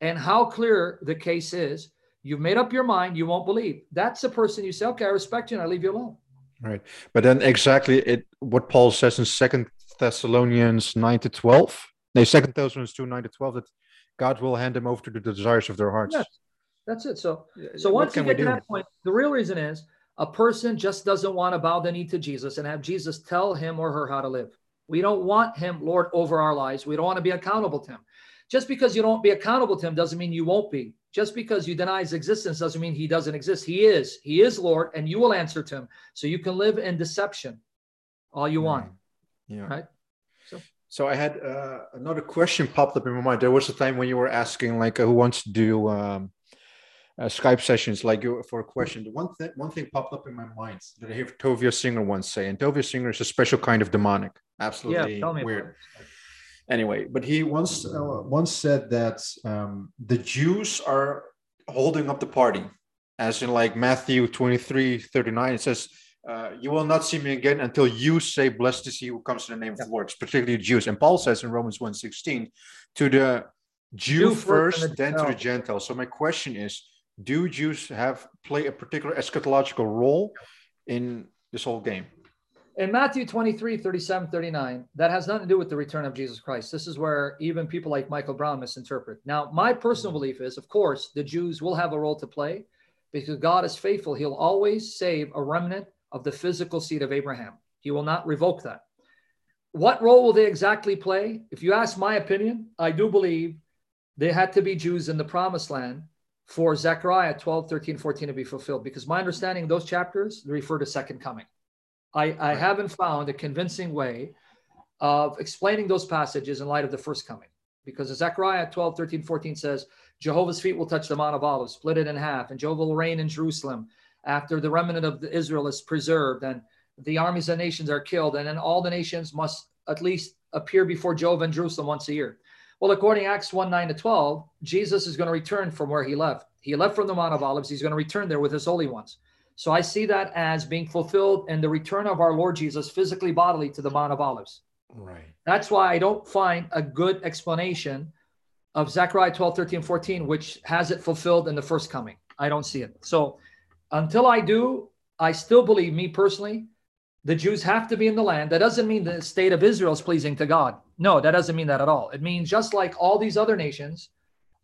and how clear the case is. You've made up your mind. You won't believe. That's the person you say, okay, I respect you and I leave you alone. Right. But then exactly it what Paul says in Second Thessalonians 9 to 12. No, Second Thessalonians 2, 9 to 12, that God will hand them over to the desires of their hearts. Yes. That's it. So so once you get to that point, the real reason is a person just doesn't want to bow the knee to Jesus and have Jesus tell him or her how to live. We don't want him, Lord, over our lives. We don't want to be accountable to him. Just because you don't be accountable to him doesn't mean you won't be. Just because you deny his existence doesn't mean he doesn't exist. He is. He is Lord, and you will answer to him. So you can live in deception all you want. Yeah. Right. So, I had uh, another question popped up in my mind. There was a time when you were asking, like, uh, who wants to do um, uh, Skype sessions, like you, for a question. The one thing, one thing popped up in my mind that I hear Tovia Singer once say, and Tovia Singer is a special kind of demonic. Absolutely yeah, tell weird anyway, but he once uh, once said that um, the Jews are holding up the party, as in like Matthew 23, 39, it says, uh, you will not see me again until you say, blessed is he who comes in the name of the Lord, particularly the Jews. And Paul says in Romans 1 16, to the Jew, Jew first, the then to the Gentile. So my question is, do Jews have play a particular eschatological role in this whole game? in Matthew 23, 37, 39, that has nothing to do with the return of Jesus Christ. This is where even people like Michael Brown misinterpret. Now, my personal mm-hmm. belief is, of course, the Jews will have a role to play because God is faithful. He'll always save a remnant of the physical seed of Abraham. He will not revoke that. What role will they exactly play? If you ask my opinion, I do believe they had to be Jews in the promised land for Zechariah 12, 13, 14 to be fulfilled because my understanding those chapters refer to second coming. I, I right. haven't found a convincing way of explaining those passages in light of the first coming. Because Zechariah 12, 13, 14 says, Jehovah's feet will touch the Mount of Olives, split it in half, and Jehovah will reign in Jerusalem after the remnant of Israel is preserved. And the armies of nations are killed, and then all the nations must at least appear before Jove in Jerusalem once a year. Well, according to Acts 1 9 to 12, Jesus is going to return from where he left. He left from the Mount of Olives. He's going to return there with his holy ones. So I see that as being fulfilled in the return of our Lord Jesus physically, bodily to the Mount of Olives. Right. That's why I don't find a good explanation of Zechariah 12, 13, 14, which has it fulfilled in the first coming. I don't see it. So until I do, I still believe, me personally, the Jews have to be in the land. That doesn't mean the state of Israel is pleasing to God. No, that doesn't mean that at all. It means just like all these other nations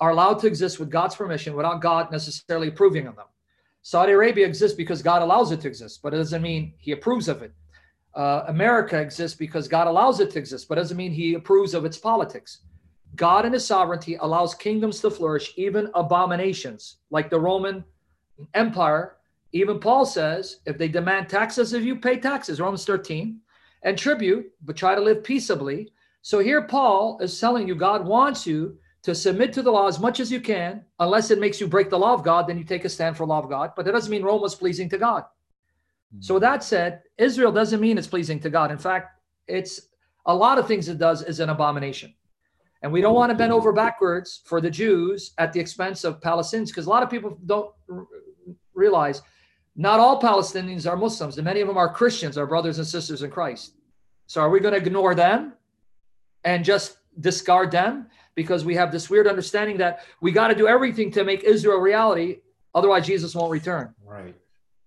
are allowed to exist with God's permission without God necessarily approving of them. Saudi Arabia exists because God allows it to exist, but it doesn't mean he approves of it. Uh, America exists because God allows it to exist, but doesn't mean he approves of its politics. God in his sovereignty allows kingdoms to flourish, even abominations like the Roman Empire even Paul says, if they demand taxes of you, pay taxes, Romans 13, and tribute, but try to live peaceably. So here Paul is telling you God wants you to submit to the law as much as you can, unless it makes you break the law of God, then you take a stand for law of God. But that doesn't mean Rome was pleasing to God. Mm-hmm. So that said, Israel doesn't mean it's pleasing to God. In fact, it's a lot of things it does is an abomination. And we don't want to bend over backwards for the Jews at the expense of Palestinians, because a lot of people don't realize not all Palestinians are Muslims, and many of them are Christians, our brothers and sisters in Christ. So are we going to ignore them and just discard them because we have this weird understanding that we got to do everything to make Israel reality, otherwise Jesus won't return. Right.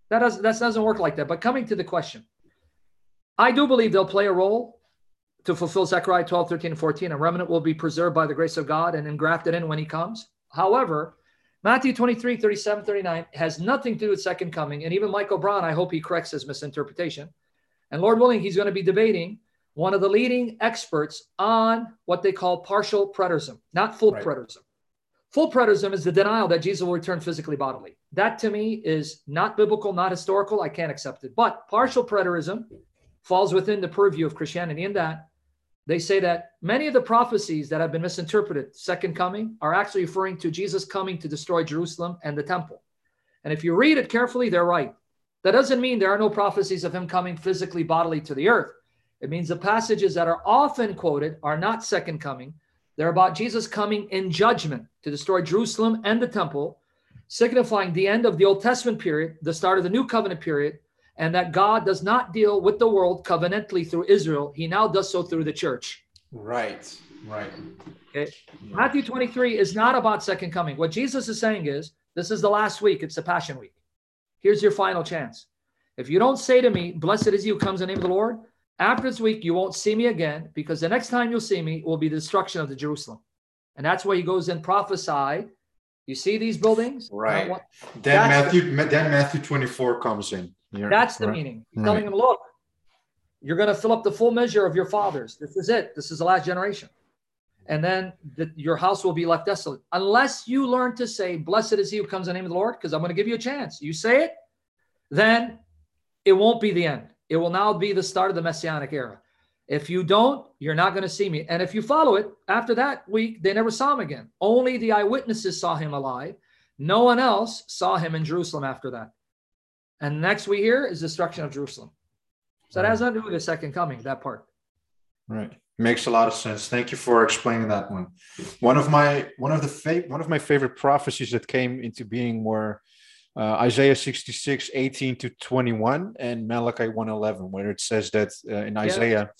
That doesn't that doesn't work like that. But coming to the question, I do believe they'll play a role to fulfill Zechariah 12, 13, and 14. A remnant will be preserved by the grace of God and engrafted in when he comes. However, Matthew 23, 37, 39 has nothing to do with second coming. And even Michael Brown, I hope he corrects his misinterpretation. And Lord willing, he's going to be debating one of the leading experts on what they call partial preterism, not full right. preterism. Full preterism is the denial that Jesus will return physically bodily. That to me is not biblical, not historical. I can't accept it. But partial preterism falls within the purview of Christianity in that they say that many of the prophecies that have been misinterpreted, second coming, are actually referring to Jesus coming to destroy Jerusalem and the temple. And if you read it carefully, they're right. That doesn't mean there are no prophecies of him coming physically, bodily to the earth. It means the passages that are often quoted are not second coming. They're about Jesus coming in judgment to destroy Jerusalem and the temple, signifying the end of the Old Testament period, the start of the New Covenant period, and that God does not deal with the world covenantally through Israel. He now does so through the church. Right, right. Okay. Matthew 23 is not about second coming. What Jesus is saying is this is the last week, it's the Passion Week. Here's your final chance. If you don't say to me, Blessed is you who comes in the name of the Lord, after this week, you won't see me again because the next time you'll see me will be the destruction of the Jerusalem. And that's why he goes and prophesy. You see these buildings? Right. Want, then Matthew, then Matthew 24 comes in. You're, That's the right. meaning. He's right. telling them, look, you're going to fill up the full measure of your fathers. This is it. This is the last generation. And then the, your house will be left desolate. Unless you learn to say, Blessed is he who comes in the name of the Lord, because I'm going to give you a chance. You say it, then it won't be the end. It will now be the start of the messianic era. If you don't, you're not going to see me. And if you follow it, after that week, they never saw him again. Only the eyewitnesses saw him alive. No one else saw him in Jerusalem after that. And next we hear is destruction of Jerusalem. So that has nothing to do with the second coming, that part. Right. Makes a lot of sense. Thank you for explaining that one. One of my one of the fa- one of my favorite prophecies that came into being were uh, Isaiah 66, 18 to 21 and Malachi 111, where it says that uh, in Isaiah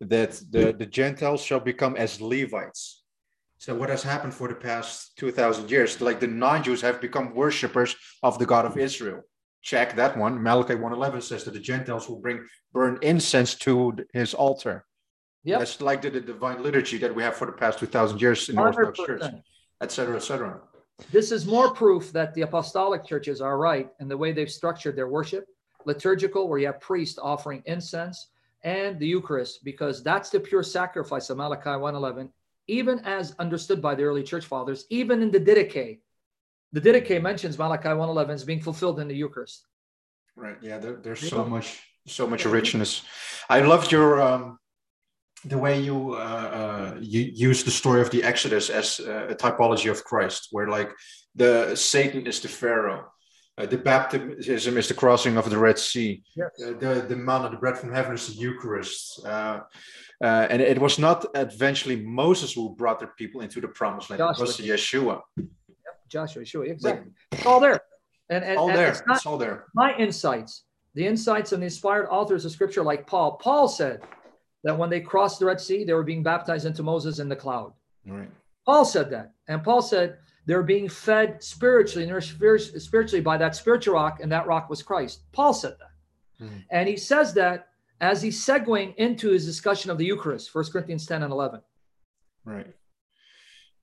yeah. that the, the Gentiles shall become as Levites. So what has happened for the past 2000 years? Like the non-Jews have become worshippers of the God of Israel check that one. Malachi 111 says that the Gentiles will bring burn incense to his altar. Yeah, That's like the, the, divine liturgy that we have for the past 2,000 years in the Orthodox Church, etc., etc. This is more proof that the apostolic churches are right in the way they've structured their worship, liturgical, where you have priests offering incense, and the Eucharist, because that's the pure sacrifice of Malachi 111, even as understood by the early church fathers, even in the Didache, the Didache mentions Malachi 111 as being fulfilled in the Eucharist. Right. Yeah. There, there's so much, so much richness. I loved your um, the way you uh, uh, you use the story of the Exodus as uh, a typology of Christ, where like the Satan is the Pharaoh, Uh, the baptism is the crossing of the Red Sea. Yes. Uh, the the manna, the bread from heaven, is the Eucharist. Uh, uh, and it was not eventually Moses who brought the people into the promised land. It was Yeshua. Joshua, Yeshua, exactly. It's all there. And, and, all and there. it's not it's all there. my insights, the insights of the inspired authors of scripture like Paul. Paul said that when they crossed the Red Sea, they were being baptized into Moses in the cloud. Right. Paul said that. And Paul said they're being fed spiritually, nourished spir- spiritually by that spiritual rock, and that rock was Christ. Paul said that. Mhm. And he says that as he's segueing into his discussion of the Eucharist, 1 Corinthians 10 and 11. Right.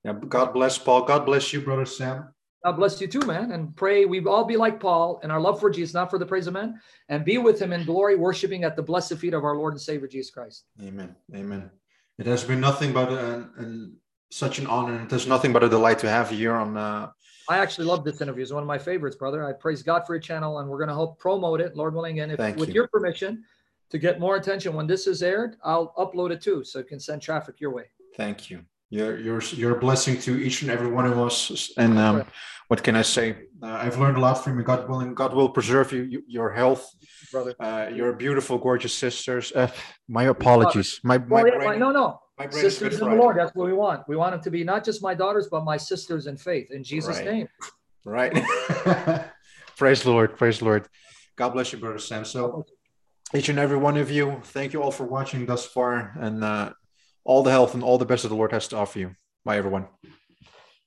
Yeah. God bless Paul. God bless you, brother Sam. God bless you too, man. And pray we all be like Paul in our love for Jesus, not for the praise of men, and be with him in glory, worshiping at the blessed feet of our Lord and Savior Jesus Christ. Amen. Amen. It has been nothing but an, an, such an honor. and It is nothing but a delight to have you here on. Uh, I actually love this interview. It's one of my favorites, brother. I praise God for your channel, and we're going to help promote it, Lord willing. And if, Thank with you. your permission, to get more attention when this is aired, I'll upload it too, so it can send traffic your way. thank you. You're, you're, you're a blessing to each and every one of us. And um, what can I say? Uh, I've learned a lot from you. God willing, God will preserve you, you your health. Brother. Uh, you're beautiful, gorgeous sisters. Uh, my apologies. My, my Well, brain, no, no. my brain Sisters in the Lord. That's what we want. We want them to be not just my daughters, but my sisters in faith. In Jesus' Right. name. Right. praise the Lord. Praise the Lord. God bless you, brother Sam. So each and every one of you, thank you all for watching thus far, and uh, all the health and all the best that the Lord has to offer you. Bye, everyone.